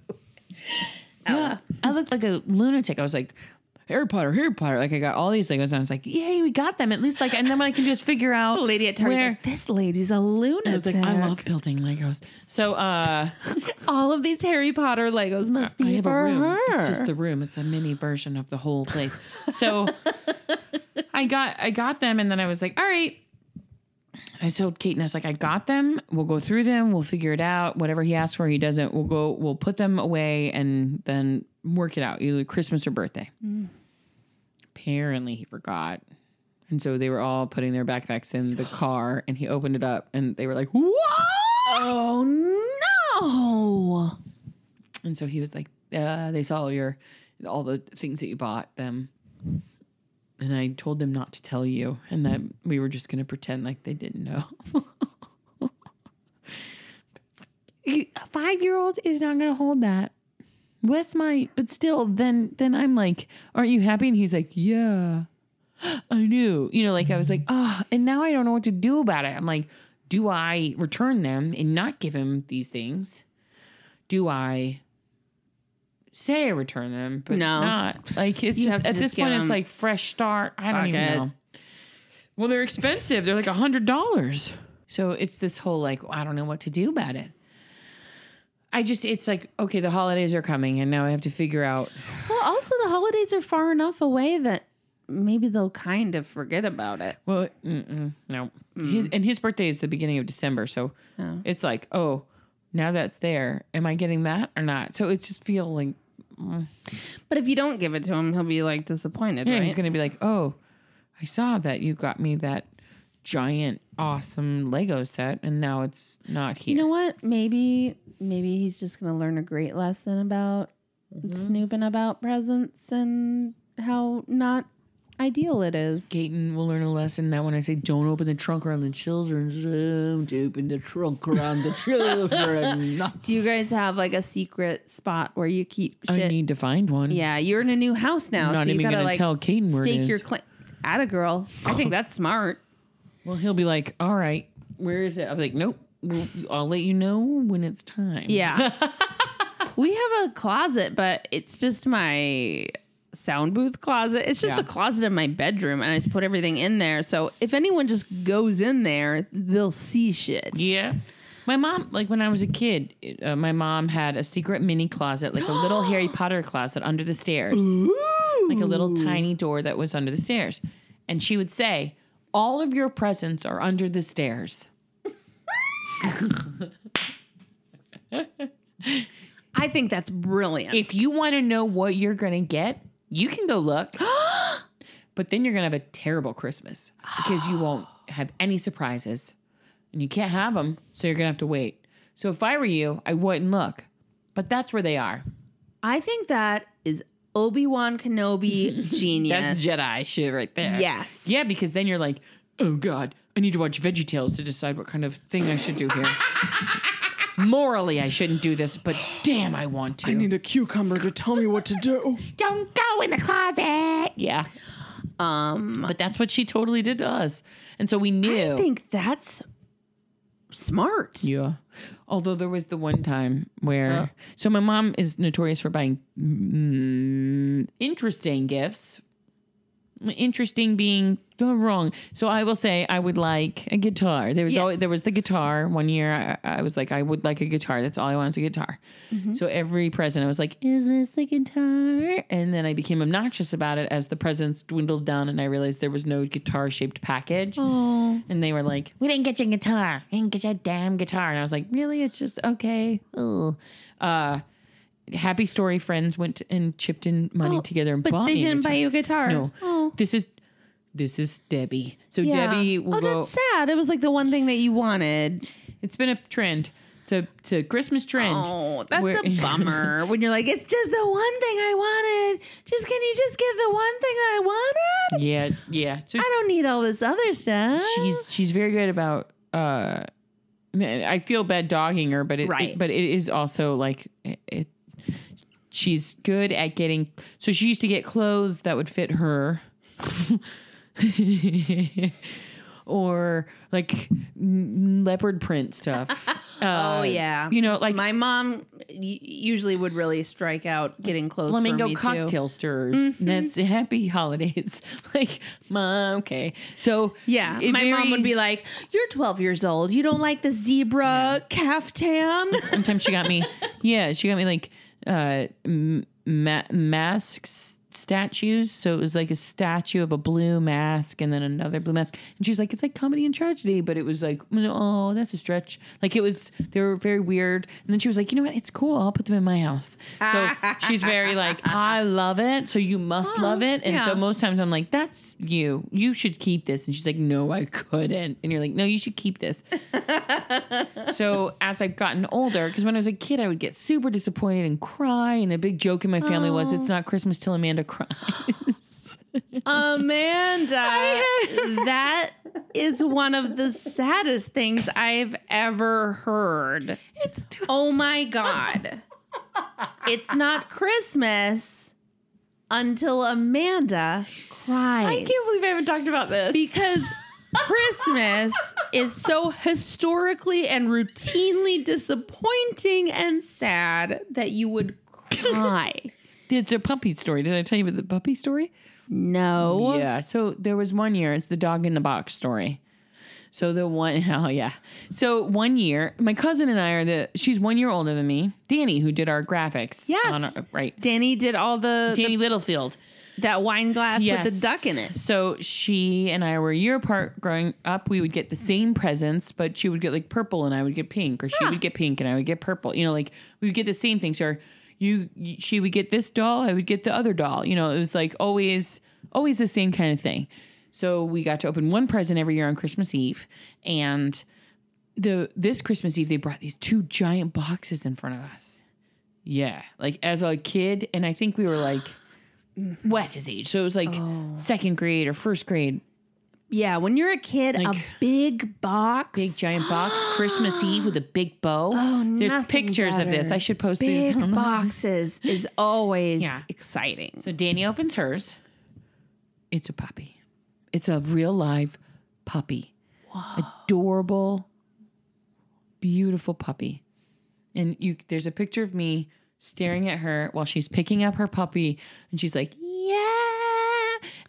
Yeah. I looked like a lunatic. I was like, Harry Potter, Harry Potter. Like I got all these Legos and I was like, yay, we got them. At least like, and then what I can do is figure out The lady at Target, where. like, this lady's a lunatic. I was like, I love building Legos. So uh all of these Harry Potter Legos must be I have for a room. her. It's just the room. It's a mini version of the whole place. So I got I got them and then I was like, all right. I told Kate and I was like, I got them. We'll go through them. We'll figure it out. Whatever he asks for, he doesn't. We'll go. We'll put them away and then work it out, either Christmas or birthday. Apparently, he forgot, and so they were all putting their backpacks in the car, and he opened it up, and they were like, "What?" Oh no! And so he was like, uh, "They saw your all the things that you bought them." And I told them not to tell you, and that we were just going to pretend like they didn't know. a five year old is not going to hold that. Wes my? but still, then then I'm like, "Aren't you happy?" And he's like, "Yeah, I knew." You know, like I was like, "Oh," and now I don't know what to do about it. I'm like, "Do I return them and not give him these things? Do I say I return them, but No. not like it's just at this point it's like fresh start. I don't even it. know. Well, they're expensive. They're like a hundred dollars. So it's this whole like I don't know what to do about it. I just it's like okay, the holidays are coming, and now I have to figure out. Well, also the holidays are far enough away that maybe they'll kind of forget about it. Well, mm-mm, no, mm. his and his birthday is the beginning of December, so Oh. it's like oh, now that's there. Am I getting that or not? So it's just feel like mm. But if you don't give it to him, he'll be like disappointed, yeah, right? he's gonna be like oh, I saw that you got me that giant awesome Lego set, and now it's not here. you know what? Maybe maybe he's just gonna learn a great lesson about mm-hmm. snooping about presents and how not ideal it is. Gaten will learn a lesson that when I say don't open the trunk around the children, don't open the trunk around the children. Do you guys have like a secret spot where you keep I need to find one. yeah, you're in a new house now, I'm not so you even gotta gonna like tell Caden where it stake is. your claim. At a girl, I think that's smart. Well, he'll be like, "All right, where is it?" I'll be like, "Nope, well, I'll let you know when it's time." Yeah. we have a closet, but it's just my sound booth closet. It's just Yeah. the closet in my bedroom, and I just put everything in there. So if anyone just goes in there, they'll see shit. Yeah. My mom, like when I was a kid, it- uh, my mom had a secret mini closet, like a little Harry Potter closet under the stairs, like a little tiny door that was under the stairs. And she would say, All of your presents are under the stairs. I think that's brilliant. If you want to know what you're going to get, you can go look. but then you're going to have a terrible Christmas because you won't have any surprises and you can't have them. So you're going to have to wait. So if I were you, I wouldn't look. But that's where they are. I think that is Obi Wan Kenobi genius. That's Jedi shit right there. Yes. Yeah, because then you're like, oh God, I need to watch Veggie Tales to decide what kind of thing I should do here. Morally, I shouldn't do this, but damn, I want to. I need a cucumber to tell me what to do. Don't go in the closet. Yeah. Um, but that's what she totally did to us, and so we knew. I think that's smart. yeah. Although there was the one time where, so my mom is notorious for buying mm, interesting gifts. Interesting being wrong. So I will say I would like a guitar. There was Yes. always there was the guitar. One year I, I was like I would like a guitar. That's all I want is a guitar. So every present I was like, is this the guitar? And then I became obnoxious about it as the presents dwindled down and I realized there was no guitar shaped package. Oh. And they were like, "We didn't get you a guitar. We didn't get you a damn guitar." And I was like, "Really? It's just okay." Ugh. Uh, Happy Story friends went and chipped in money together and But bought they me a didn't buy you a guitar. No, Oh. this is this is Debbie. So Yeah. Debbie will oh, go. that's sad. It was like the one thing that you wanted. It's been a trend. It's a, it's a Christmas trend. Oh, that's Where- a bummer. when you're like, it's just the one thing I wanted. Just can you just give the one thing I wanted? yeah, yeah. So I don't need all this other stuff. she's she's very good about uh I feel bad dogging her, but it, Right. it- but it is also like it she's good at getting so she used to get clothes that would fit her or like leopard print stuff. Oh Uh, yeah. You know, like my mom y- usually would really strike out getting clothes for flamingo me cocktail too. stirrers. That's happy holidays. like, mom, okay. So Yeah, my mom would be like, "You're 12 years old. You don't like the zebra caftan." Sometimes she got me, yeah, she got me like uh, ma- masks statues. So it was like a statue of a blue mask and then another blue mask. And she's like, it's like comedy and tragedy, but it was like, oh, that's a stretch. Like it was, they were very weird. And then she was like, you know what? It's cool. I'll put them in my house. So she's very like, I love it. So you must oh, love it. And so most times I'm like, that's you. You should keep this. And she's like, no, I couldn't. And you're like, no, you should keep this. so as I've gotten older, because when I was a kid, I would get super disappointed and cry. And the big joke in my family was, it's oh. not Christmas till Amanda cries. Amanda, that is one of the saddest things I've ever heard. it's too- Oh my God. it's not Christmas until Amanda cries. I can't believe I haven't talked about this. because Christmas is so historically and routinely disappointing and sad that you would cry. It's a puppy story. Did I tell you about the puppy story? No. Yeah. So there was one year. It's the dog in the box story. So the one, oh yeah. So one year, my cousin and I are the. She's one year older than me. Danny, who did our graphics. Yes. on our- right. Danny did all the, Danny Littlefield. that wine glass with the duck in it. So she and I were a year apart growing up. We would get the same presents, but she would get like purple and I would get pink, or she would get pink and I would get purple. You know, like we would get the same thing. So you, you- she would get this doll, I would get the other doll. You know, it was like always, always the same kind of thing. So we got to open one present every year on Christmas Eve, and the this Christmas Eve they brought these two giant boxes in front of us. Yeah, like as a kid, and I think we were like Wes's age, so it was like oh. second grade or first grade. Yeah, when you're a kid, a big box. Big giant box, Christmas Eve with a big bow. Oh, There's pictures of this. I should post big these. the- boxes is always Yeah. exciting. So Danny opens hers. It's a puppy. It's a real live puppy. Adorable, beautiful puppy. And you there's a picture of me staring at her while she's picking up her puppy and she's like.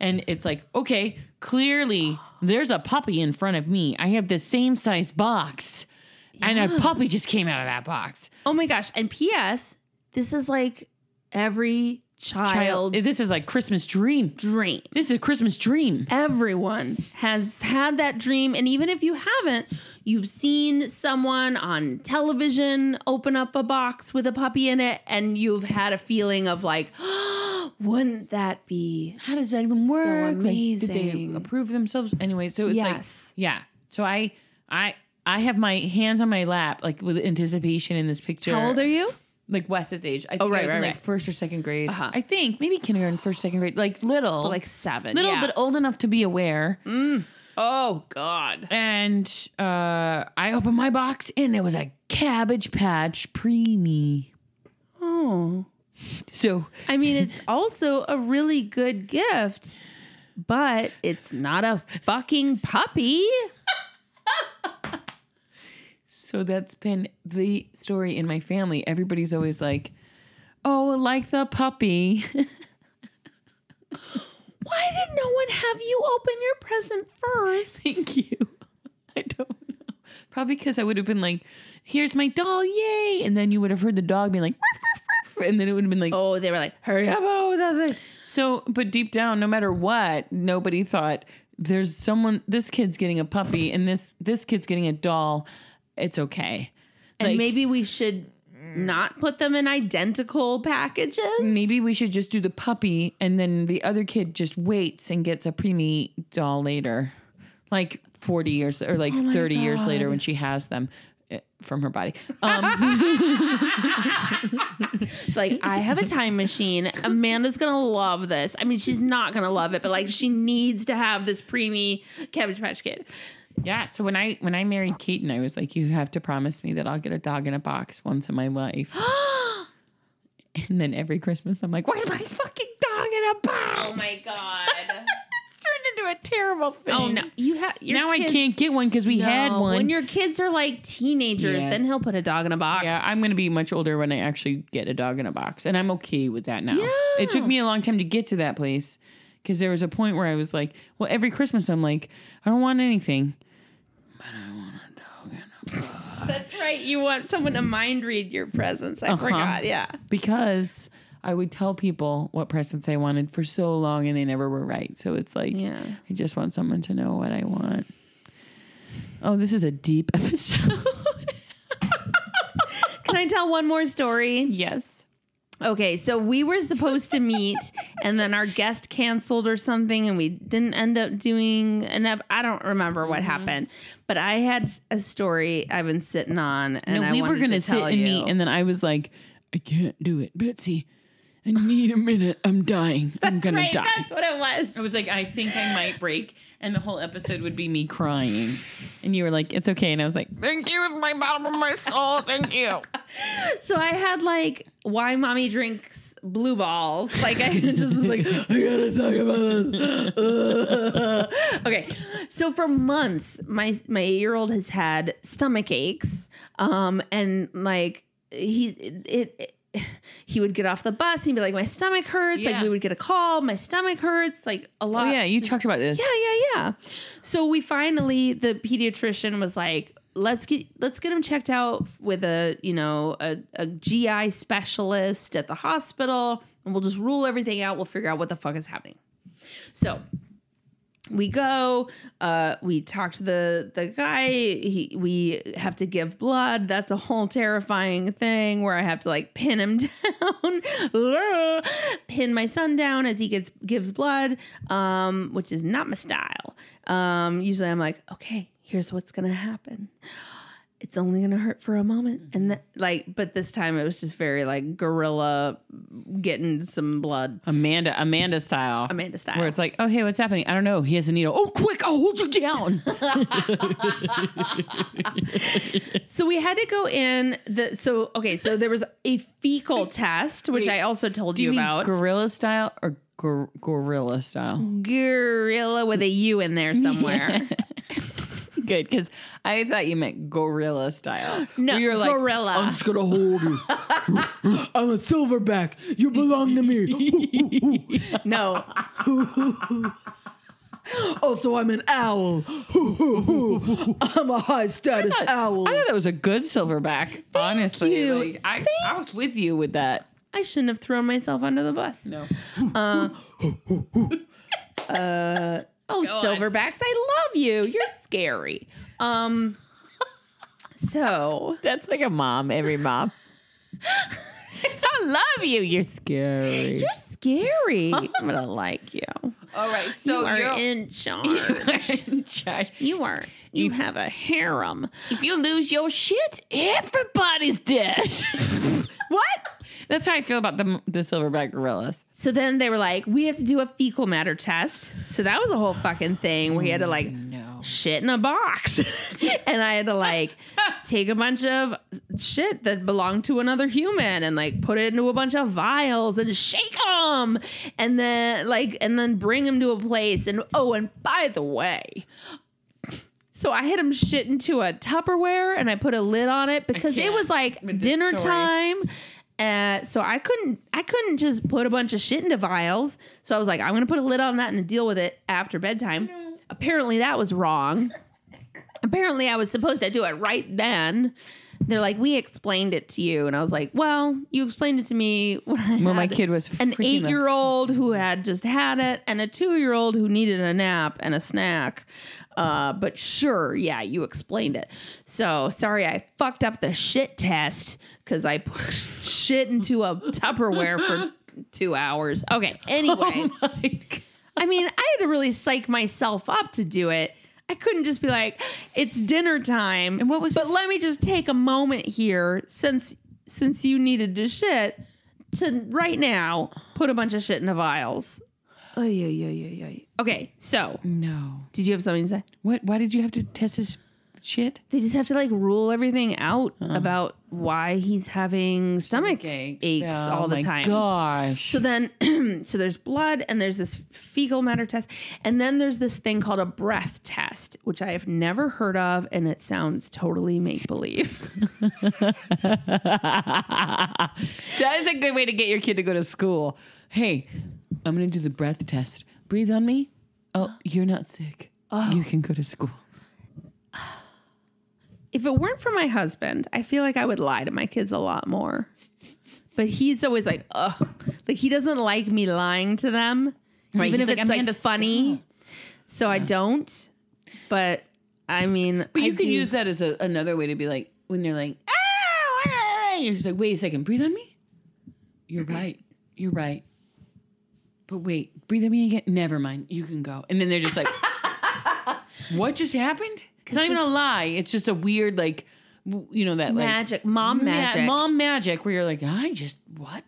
And it's like, "Okay, clearly there's a puppy in front of me. I have the same size box." And a puppy just came out of that box. Oh my gosh. And P.S. This is like every Child, this is like Christmas dream. dream. This is a Christmas dream. Everyone has had that dream. And even if you haven't, you've seen someone on television open up a box with a puppy in it, and you've had a feeling of like, oh, wouldn't that be how does that even work? So Like, did they approve themselves anyway? So it's like, yeah. So I, I, I have my hands on my lap, like with anticipation in this picture. How old are you? Like Wes's age. I think Oh, right, I was in right, like right. first or second grade. Uh-huh. I think maybe kindergarten, first, second grade, like little, Like seven. little, yeah. but old enough to be aware. oh God. And uh, I opened my box, and it was a Cabbage Patch preemie. Oh. So I mean, it's also a really good gift, but it's not a fucking puppy. So that's been the story in my family. Everybody's always like, "Oh, like the puppy." Why did no one have you open your present first? Thank you. I don't know. Probably because I would have been like, "Here's my doll, yay!" And then you would have heard the dog being like, and then it would have been like, Oh, they were like, hurry up over that thing. so. But deep down, no matter what, nobody thought there's someone. This kid's getting a puppy, and this this kid's getting a doll. It's okay. And Like, maybe we should not put them in identical packages. maybe we should just do the puppy and then the other kid just waits and gets a preemie doll later like 40 years or like 30 years later when she has them from her body um Like, I have a time machine. Amanda's gonna love this. I mean, she's not gonna love it, but like, she needs to have this preemie Cabbage Patch Kid. yeah so when i when i married keaton i was like you have to promise me that i'll get a dog in a box once in my life and then every christmas i'm like why my fucking dog in a box Oh my god. It's turned into a terrible thing Oh no, you have now i can't get one because we had one When your kids are like teenagers, Yes. then he'll put a dog in a box. Yeah, I'm going to be much older when I actually get a dog in a box, and I'm okay with that now. Yeah. It took me a long time to get to that place because there was a point where I was like, well, every Christmas I'm like, I don't want anything. But I want a dog in a box. That's right. You want someone to mind read your presents. I Uh-huh. forgot. Yeah. because I would tell people what presents I wanted for so long and they never were right. So it's like, Yeah. I just want someone to know what I want. Oh, this is a deep episode. Can I tell one more story? yes. Okay, so we were supposed to meet, and then our guest canceled or something, and we didn't end up doing an ep- I don't remember what Mm-hmm. happened, but I had a story I've been sitting on, and No, we were going to sit and you. meet. And then I was like, I can't do it. Betsy, I need a minute. I'm dying. I'm going Right, to die. That's what it was. I was like, I think I might break. And the whole episode would be me crying. And you were like, it's okay. And I was like, thank you with my bottom of my soul. Thank you. So I had like why mommy drinks blue balls. Like I just was like, I gotta talk about this. okay. So for months, my my eight year old has had stomach aches. Um and like he's it, it he would get off the bus and he'd be like, My stomach hurts. Like we would get a call, my stomach hurts, like a oh, lot. Oh, yeah. You talked about this. Yeah, yeah, yeah. So we finally, the pediatrician was like, "Let's get let's get him checked out with a you know a, a GI specialist at the hospital, and we'll just rule everything out. We'll figure out what the fuck is happening." So we go uh we talk to the the guy he we have to give blood. That's a whole terrifying thing where i have to like pin him down pin my son down as he gets gives blood um which is not my style. Um usually i'm like okay here's what's gonna happen it's only gonna hurt for a moment and mm-hmm. then like but this time it was just very like gorilla getting some blood Amanda, Amanda style. amanda style Where it's like, oh, hey, what's happening? I don't know. He has a needle. Oh, quick. I'll hold you down. So we had to go in the so okay, so there was a fecal test, which I also told Do you, you mean about. gorilla style or gor- gorilla style? Gorilla with a U in there somewhere. Good, because I thought you meant gorilla style. No, Where you're like, gorilla. I'm just gonna hold you. I'm a silverback. You belong to me. no, Also, I'm an owl. I'm a high status owl. I thought that was a good silverback. honestly, you. Like, I, I was with you with that. I shouldn't have thrown myself under the bus. No, uh, uh, Oh, Go on. silverbacks, I love you. You're scary. Um, so that's like a mom. Every mom. I love you. You're scary. you're scary. I'm gonna like you. All right, You so are you're in charge. in charge. You are. You have a harem. If you lose your shit, everybody's dead. what? That's how I feel about the the silverback gorillas. So then they were like, we have to do a fecal matter test. So that was a whole fucking thing where he had to like oh, No. Shit in a box. and I had to like take a bunch of shit that belonged to another human and like put it into a bunch of vials and shake them. And then like, and then bring them to a place. And oh, and by the way, so I had him shit into a Tupperware and I put a lid on it because it was like dinner story. time. Uh, so I couldn't I couldn't just put a bunch of shit into vials. So I was like, I'm gonna put a lid on that and deal with it after bedtime. Apparently that was wrong. Apparently I was supposed to do it right then. They're like, we explained it to you, and I was like, well, you explained it to me when, I my kid was an eight-year-old who had just had it, and a two-year-old who needed a nap and a snack. Uh, but sure, yeah, you explained it. So sorry, I fucked up the shit test because I put shit into a Tupperware for two hours. Okay, anyway. I mean, I had to really psych myself up to do it. I couldn't just be like, "It's dinner time." And what was But this- let me just take a moment here, since since you needed to shit, to right now put a bunch of shit in the vials. Oh yeah, yeah, yeah, yeah. Okay, so No. did you have something to say? What? Why did you have to test this shit? They just have to like rule everything out about why he's having stomach aches, Oh all the my time. Gosh. So then, so there's blood and there's this fecal matter test. And then there's this thing called a breath test, which I have never heard of. And it sounds totally make believe. that is a good way to get your kid to go to school. Hey, I'm going to do the breath test. Breathe on me. Oh, you're not sick. Oh. You can go to school. if it weren't for my husband, I feel like I would lie to my kids a lot more. but he's always like, ugh, like he doesn't like me lying to them, Right, even he's if like, it's "Amanda, like funny. So I don't. But I mean, But you I can do- use that as a, another way to be like when they're like, ah," you're just like, wait a second, breathe on me. You're right. You're right. But wait, breathe on me again. Never mind. You can go. And then they're just like, what just happened? It's not even a lie. It's just a weird like, you know that like magic, mom ma- magic. mom magic, where you're like, I just what?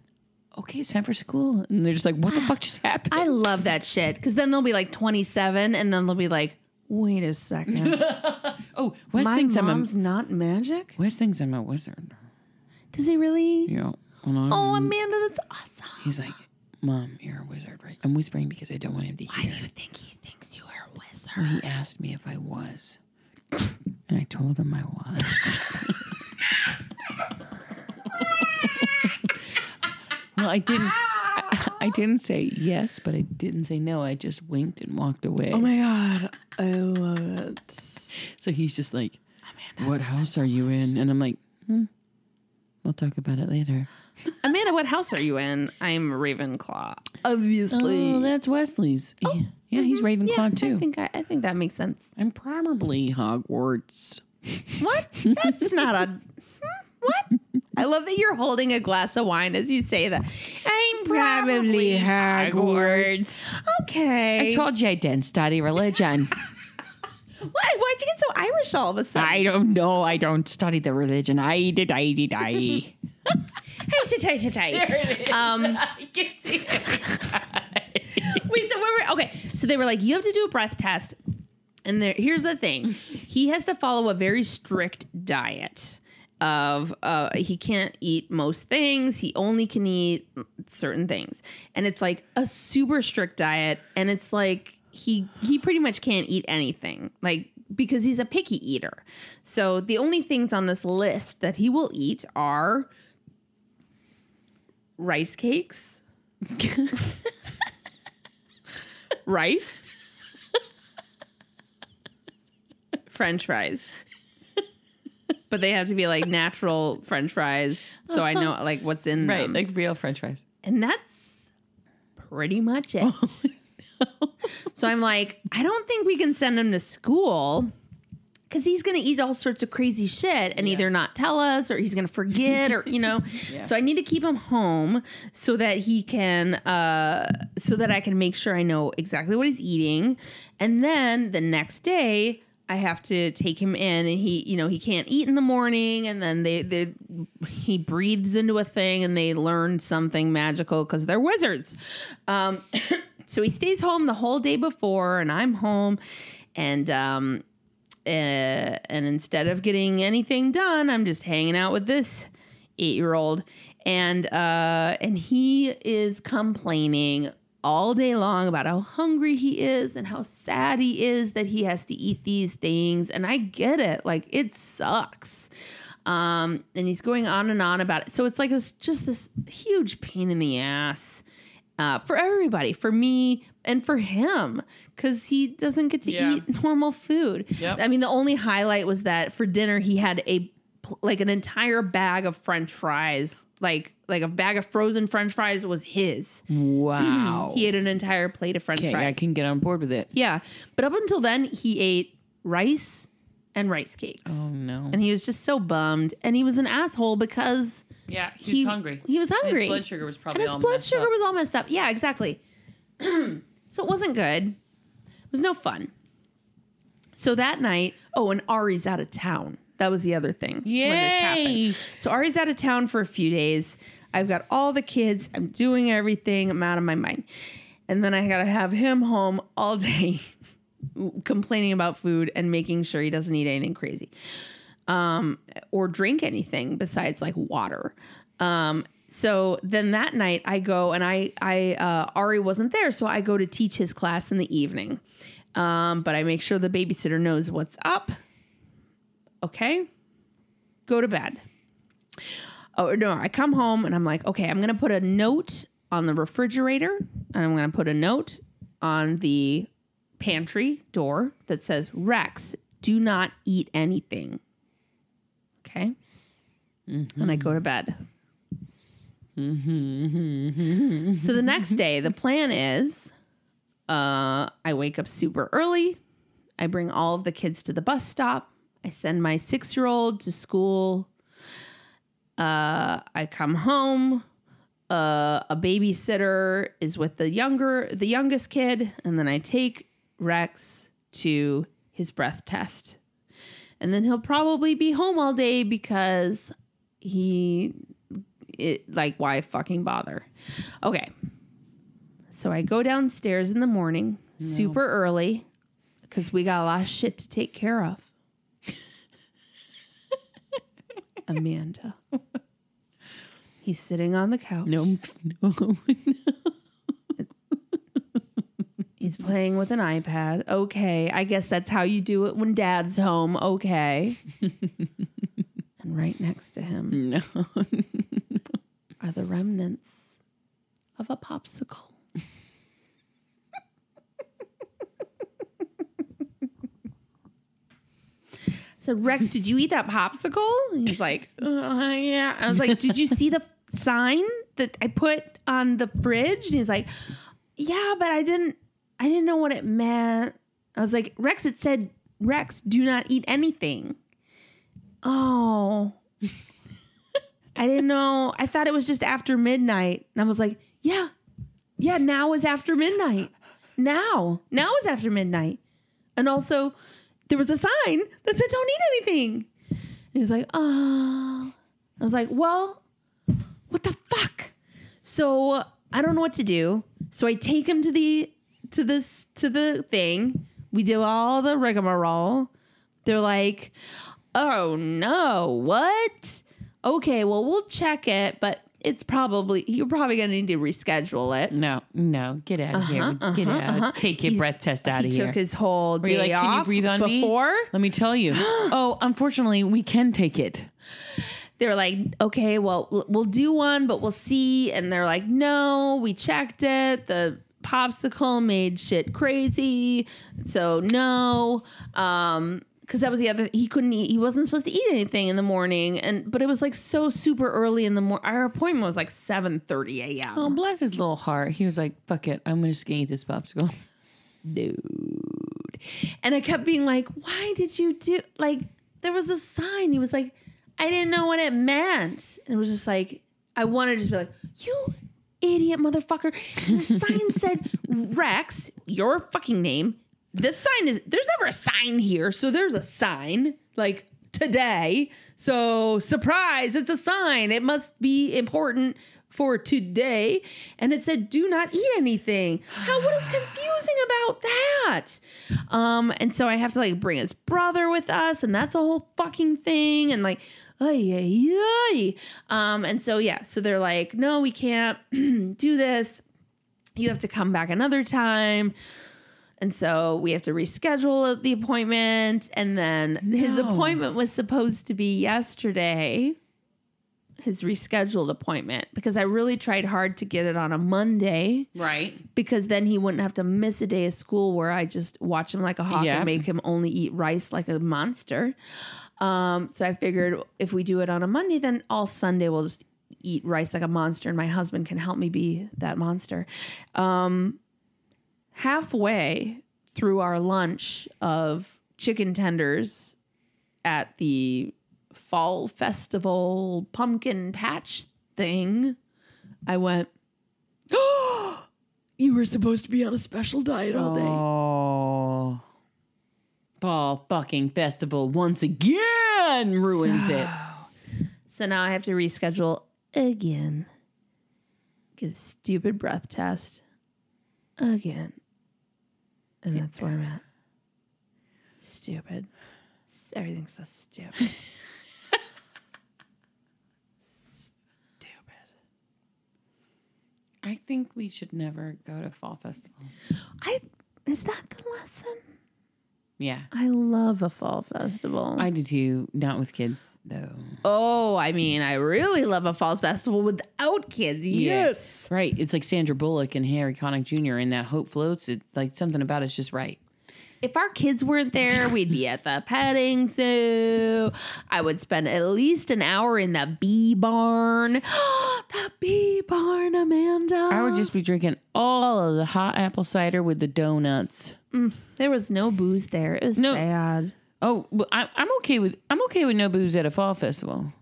Okay, it's time for school, and they're just like, what the fuck just happened? I love that shit because then they'll be like 27 and then they'll be like, wait a second. oh, Wes My thinks I'm a mom's not magic? Wes thinks I'm a wizard. Does he really? When Oh, Amanda, that's awesome. He's like, Mom, you're a wizard, right? I'm whispering because I don't want him to Why hear. do you think he thinks you are a wizard? He asked me if I was. And I told him I was. well, I didn't I, I didn't say yes, but I didn't say no. I just winked and walked away. Oh my god, I love it. so he's just like, What house are you in? And I'm like, hmm, we'll talk about it later. Amanda, what house are you in? I'm Ravenclaw. Obviously. Oh, that's Wesley's. Oh, yeah, yeah, he's mm-hmm. Ravenclaw yeah, too. I think I, I think that makes sense. I'm probably Hogwarts. What? That's not a. What? I love that you're holding a glass of wine as you say that. I'm probably Hogwarts. Okay. I told you I didn't study religion. Why? Why'd you get so Irish all of a sudden? I don't know. I don't study the religion. I did. I did. I. Did. Hey, tay, tay, tay. Um, wait, so where were, okay, so they were like, you have to do a breath test. And there, here's the thing he has to follow a very strict diet of uh, he can't eat most things he only can eat certain things and it's like a super strict diet and it's like he he pretty much can't eat anything like because he's a picky eater. So the only things on this list that he will eat are rice cakes rice french fries. But they have to be like natural french fries so i know like what's in Right, them. like real French fries. and that's pretty much it oh so i'm like i don't think we can send him to school because he's going to eat all sorts of crazy shit and either not tell us or he's going to forget or you know? So i need to keep him home so that he can uh so that i can make sure i know exactly what he's eating. And then the next day I have to take him in and he, you know, he can't eat in the morning. And then they, they he breathes into a thing and they learn something magical because they're wizards. Um, so he stays home the whole day before and I'm home and um, uh, and instead of getting anything done, I'm just hanging out with this eight year old, and uh, and he is complaining all day long about how hungry he is and how sad he is that he has to eat these things. And I get it, like it sucks. Um, and he's going on and on about it. So it's like it's just this huge pain in the ass uh, for everybody, for me and for him, because he doesn't get to Yeah. eat normal food. Yep. I mean, the only highlight was that for dinner he had a like an entire bag of French fries, like like a bag of frozen French fries was his. Wow. He ate an entire plate of French okay, fries. I can get on board with it. yeah, but up until then, he ate rice and rice cakes. Oh no. And he was just so bummed, and he was an asshole because yeah, he's he hungry. He was hungry. His blood sugar was probably and his all blood messed sugar up. was all messed up. Yeah, exactly. so it wasn't good. It was no fun. So that night, oh, and Ari's out of town. That was the other thing. when this happened. Yay! So Ari's out of town for a few days. I've got all the kids. I'm doing everything. I'm out of my mind. And then I got to have him home all day complaining about food and making sure he doesn't eat anything crazy um, or drink anything besides like water. Um, so then that night I go and I, I, uh, Ari wasn't there. So I go to teach his class in the evening. Um, but I make sure the babysitter knows what's up. Okay. Go to bed. Oh, no, I come home and I'm like, okay, I'm going to put a note on the refrigerator and I'm going to put a note on the pantry door that says, Rex, do not eat anything. Okay. And I go to bed. so the next day, the plan is uh, I wake up super early. I bring all of the kids to the bus stop. I send my six year old to school. Uh, I come home. Uh, a babysitter is with the younger, the youngest kid, and then I take Rex to his breath test. And then he'll probably be home all day because he it like why fucking bother? Okay. So i go downstairs in the morning super early because we got a lot of shit to take care of. Amanda. He's sitting on the couch. No, no. he's playing with an ipad okay i guess that's how you do it when dad's home okay and right next to him no. are the remnants of a popsicle. So Rex, did you eat that popsicle? And he's like, uh, yeah. I was like, did you see the sign that I put on the fridge? And he's like, yeah, but I didn't. I didn't know what it meant. I was like, Rex, it said, Rex, do not eat anything. Oh, I didn't know. I thought it was just after midnight. And I was like, yeah, yeah, now is after midnight. Now, now is after midnight. And also, there was a sign that said, don't eat anything. And he was like, oh. I was like, well, what the fuck? So I don't know what to do. So I take him to the to this to the thing. We do all the rigmarole. They're like, oh no, what? Okay, well we'll check it, but it's probably you're probably gonna need to reschedule it. No, no, get out of here. Uh-huh, uh-huh, get out. Uh-huh. Take your He's- breath test out he of here. took his whole day like, can you off breathe on before. me? Let me tell you. oh, unfortunately, we can take it. they were like, okay, we'll- we'll do one, but we'll see. And they're like, no, we checked it. The popsicle made shit crazy. So no. Um, because that was the other he couldn't eat he wasn't supposed to eat anything in the morning and but it was like so super early in the morning our appointment was like 7 30 a.m Oh, bless his little heart. He was like, fuck it. I'm just going to eat this popsicle. dude. And I kept being like, why did you do like there was a sign. He was like, I didn't know what it meant. And it was just like, I wanted to just be like, you idiot motherfucker. The sign said Rex, your fucking name. This sign is there's never a sign here. So there's a sign like today. So surprise, it's a sign. It must be important for today. And it said, do not eat anything. How what is confusing about that? Um, and so I have to like bring his brother with us, and that's a whole fucking thing. And like, ay, ay, ay. Um, and so yeah, so they're like, no, we can't do this. You have to come back another time. And so we have to reschedule the appointment. And then his appointment was supposed to be yesterday, his rescheduled appointment, because I really tried hard to get it on a Monday Right. because then he wouldn't have to miss a day of school where I just watch him like a hawk Yeah. and make him only eat rice like a monster. Um, so I figured if we do it on a Monday, then all Sunday we'll just eat rice like a monster, and my husband can help me be that monster. Um, halfway through our lunch of chicken tenders at the fall festival pumpkin patch thing, I went, You were supposed to be on a special diet all day. Oh. Fall fucking festival once again ruins it. So now I have to reschedule again. Get a stupid breath test again. And that's where I'm at. Stupid. Everything's so stupid. stupid. I think we should never go to fall festivals. I is that the lesson? Yeah. I love a fall festival. I do too. Not with kids, though. oh, I mean, I really love a fall festival without kids. Yes. Right. It's like Sandra Bullock and Harry Connick Jr. and that Hope Floats. It's like something about it's just right. if our kids weren't there, we'd be at the petting zoo. I would spend at least an hour in the bee barn. the bee barn, Amanda. I would just be drinking all of the hot apple cider with the donuts. Mm, there was no booze there. It was No. sad. Oh, well, I, I'm okay with I'm okay with no booze at a fall festival,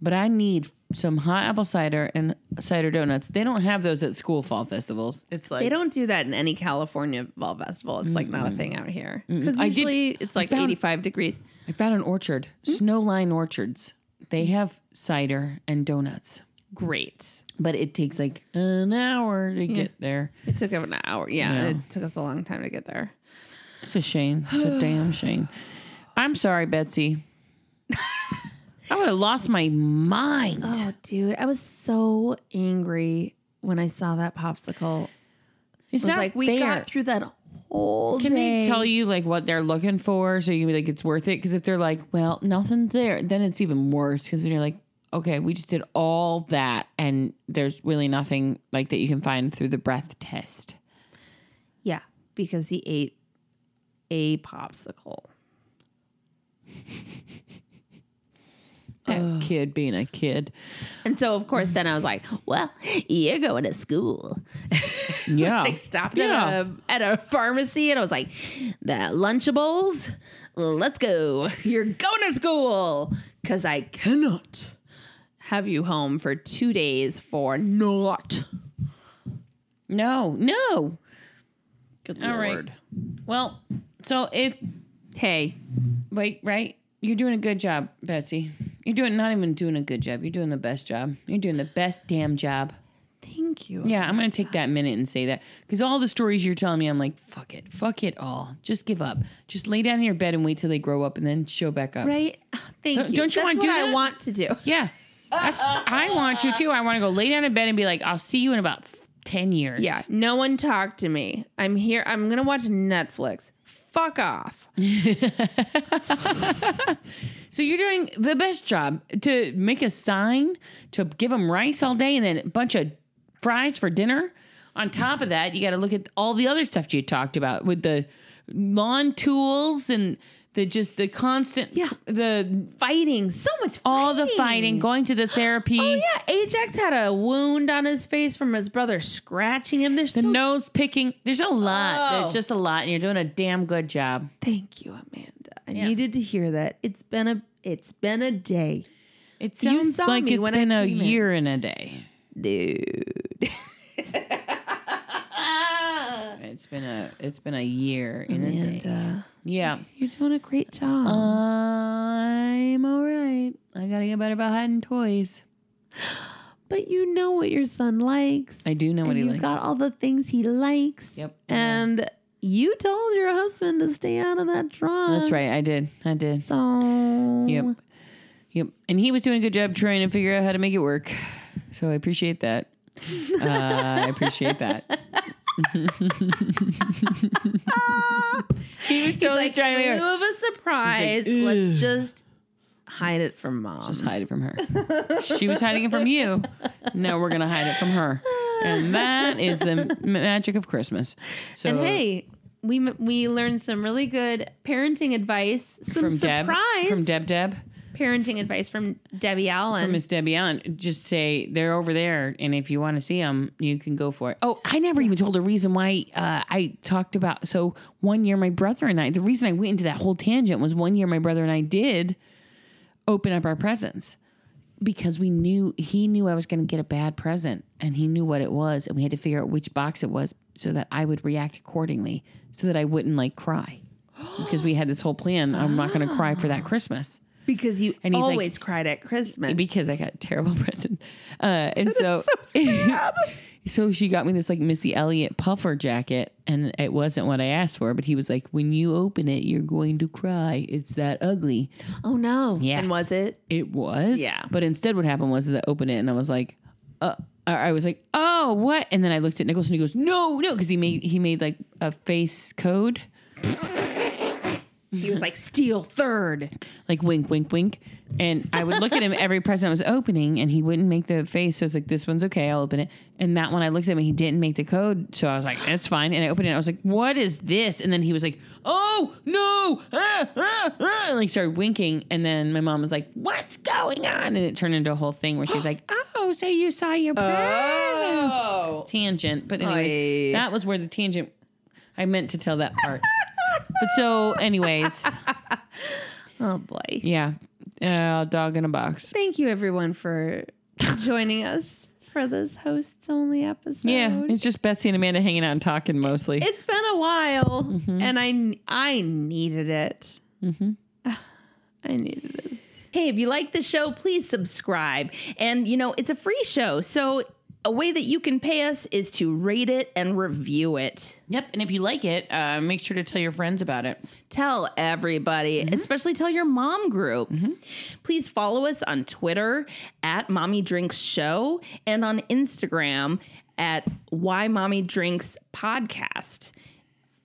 but I need some hot apple cider and cider donuts. They don't have those at school fall festivals. It's like They don't do that in any California fall festival. It's like not a thing out here because I did- usually it's like found- 85 degrees. I found an orchard, hmm? Snowline Orchards. They have cider and donuts, Great. But it takes like an hour to get there. It took an hour. Yeah, Yeah. it took us a long time to get there. It's a shame. It's a damn shame. I'm sorry, Betsy. I would have lost my mind. Oh, dude, I was so angry when I saw that popsicle. it's It not like we got through that whole Can day. they tell you like what they're looking for so you can be like it's worth it? Because if they're like, well, nothing's there, then it's even worse because you're like, okay, we just did all that and there's really nothing like that you can find through the breath test. Yeah, because he ate a popsicle. That kid being a kid. And so, of course, then I was like, well, you're going to school. Yeah. I stopped Yeah. at, a, at a pharmacy and I was like, the Lunchables, let's go. You're going to school. Because I cannot have you home for two days for not. No, no. Good All right. Lord. Well, so if Hey, wait, right? You're doing a good job, Betsy. You're doing not even doing a good job. You're doing the best job. You're doing the best damn job. thank you. Yeah, I'm gonna take that minute and say that because all the stories you're telling me, I'm like, fuck it, fuck it all. Just give up. Just lay down in your bed and wait till they grow up and then show back up. Right? Thank Don't- you. don't you wanna do what I want to do. Yeah, that's I want you to too. I want to go lay down in bed and be like, I'll see you in about ten years. Yeah. No one talked to me. I'm here. I'm going to watch Netflix. Fuck off. So you're doing the best job to make a sign to give them rice all day and then a bunch of fries for dinner. On top of that, you got to look at all the other stuff you talked about with the lawn tools and the just the constant Yeah. the Fighting. So much fighting. all the fighting, going to the therapy, Oh, yeah. Ajax had a wound on his face from his brother scratching him. There's the so nose picking. There's a lot. Oh. There's just a lot, and you're doing a damn good job. Thank you, Amanda. I Yeah. needed to hear that. It's been a it's been a day, It sounds like it's been a came in. year and a day. dude. It's been a it's been a year day. Amanda, Yeah. you're doing a great job. I'm all right. I gotta get better about hiding toys. but you know what your son likes. I do know what and he you likes. got all the things he likes. Yep. And you told your husband to stay out of that trunk. That's right. I did. I did. So Yep. Yep. And he was doing a good job trying to figure out how to make it work. So I appreciate that. Uh, I appreciate that. he was totally like, trying to in make it lieu work. of a surprise, like, let's just hide it from mom. Just hide it from her. she was hiding it from you. Now we're gonna hide it from her, and that is the magic of Christmas. So and hey, we we learned some really good parenting advice. Some from Deb, from Deb, Deb, parenting advice from Debbie Allen. from Miss Debbie Allen, just say they're over there, and if you want to see them, you can go for it. Oh, I never even told the reason why uh, I talked about. So one year, my brother and I. The reason I went into that whole tangent was one year, my brother and I did open up our presents because we knew he knew I was going to get a bad present, and he knew what it was, and we had to figure out which box it was so that I would react accordingly, so that I wouldn't like cry. Because we had this whole plan, I'm not going to cry for that Christmas because you And he's like- always cried at Christmas. because I got terrible presents. Uh, and so, so she got me this like Missy Elliott puffer jacket, and it wasn't what I asked for. But he was like, "When you open it, you're going to cry. It's that ugly." oh no! Yeah. and was it? It was, Yeah. But instead, what happened was, is I opened it and I was like, "Uh." I was like, "Oh, what?" And then I looked at Nicholas and he goes, "No, no," because he made he made like a face code. He was like, steal third. like wink, wink, wink. And I would look at him every present I was opening, and he wouldn't make the face. So I was like, "This one's okay, I'll open it." And that one, I looked at him, and he didn't make the code. So I was like, "That's fine." And I opened it. I was like, "What is this?" And then he was like, "Oh no!" Ah, ah, ah, and like started winking. And then my mom was like, "What's going on?" And it turned into a whole thing where she's like, "Oh, so you saw your present?" Oh. Tangent. But anyways, that was where the tangent. I meant to tell that part. But so, anyways, Oh boy. yeah, uh, dog in a box. Thank you everyone for joining us for this hosts only episode. Yeah, it's just Betsy and Amanda hanging out and talking mostly. It's been a while Mm-hmm. and I I needed it. I needed it. Hey, if you like the show, please subscribe. And you know, it's a free show. So a way that you can pay us is to rate it and review it. yep, and if you like it, uh, make sure to tell your friends about it. Tell everybody, especially tell your mom group. Please follow us on Twitter at Mommy Drinks Show and on Instagram at Why Mommy Drinks Podcast.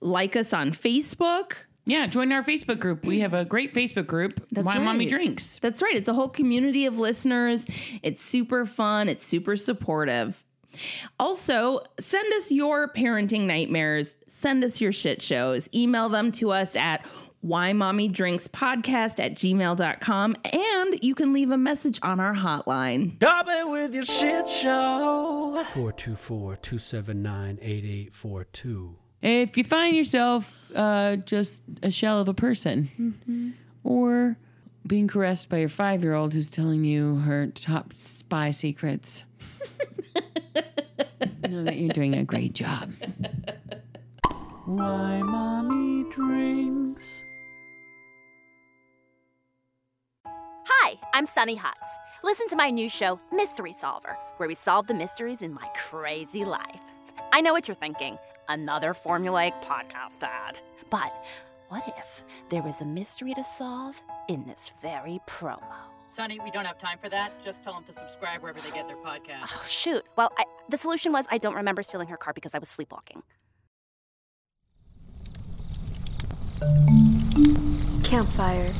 Like us on Facebook. Yeah, join our Facebook group. We have a great Facebook group. Why Mommy right. Drinks. That's right. It's a whole community of listeners. It's super fun. It's super supportive. Also, send us your parenting nightmares. Send us your shit shows. Email them to us at why mommy drinks podcast at gmail.com and you can leave a message on our hotline Stop it with your shit show. 424 279 8842. If you find yourself uh, just a shell of a person, or being caressed by your five-year-old who's telling you her top spy secrets, know that you're doing a great job. Why mommy drinks. Hi, I'm Sunny Hutz. Listen to my new show, Mystery Solver, where we solve the mysteries in my crazy life. I know what you're thinking another formulaic podcast ad. But what if there was a mystery to solve in this very promo? Sonny, we don't have time for that. Just tell them to subscribe wherever they get their podcast. Oh, shoot. Well, I, the solution was I don't remember stealing her car because I was sleepwalking. Campfire.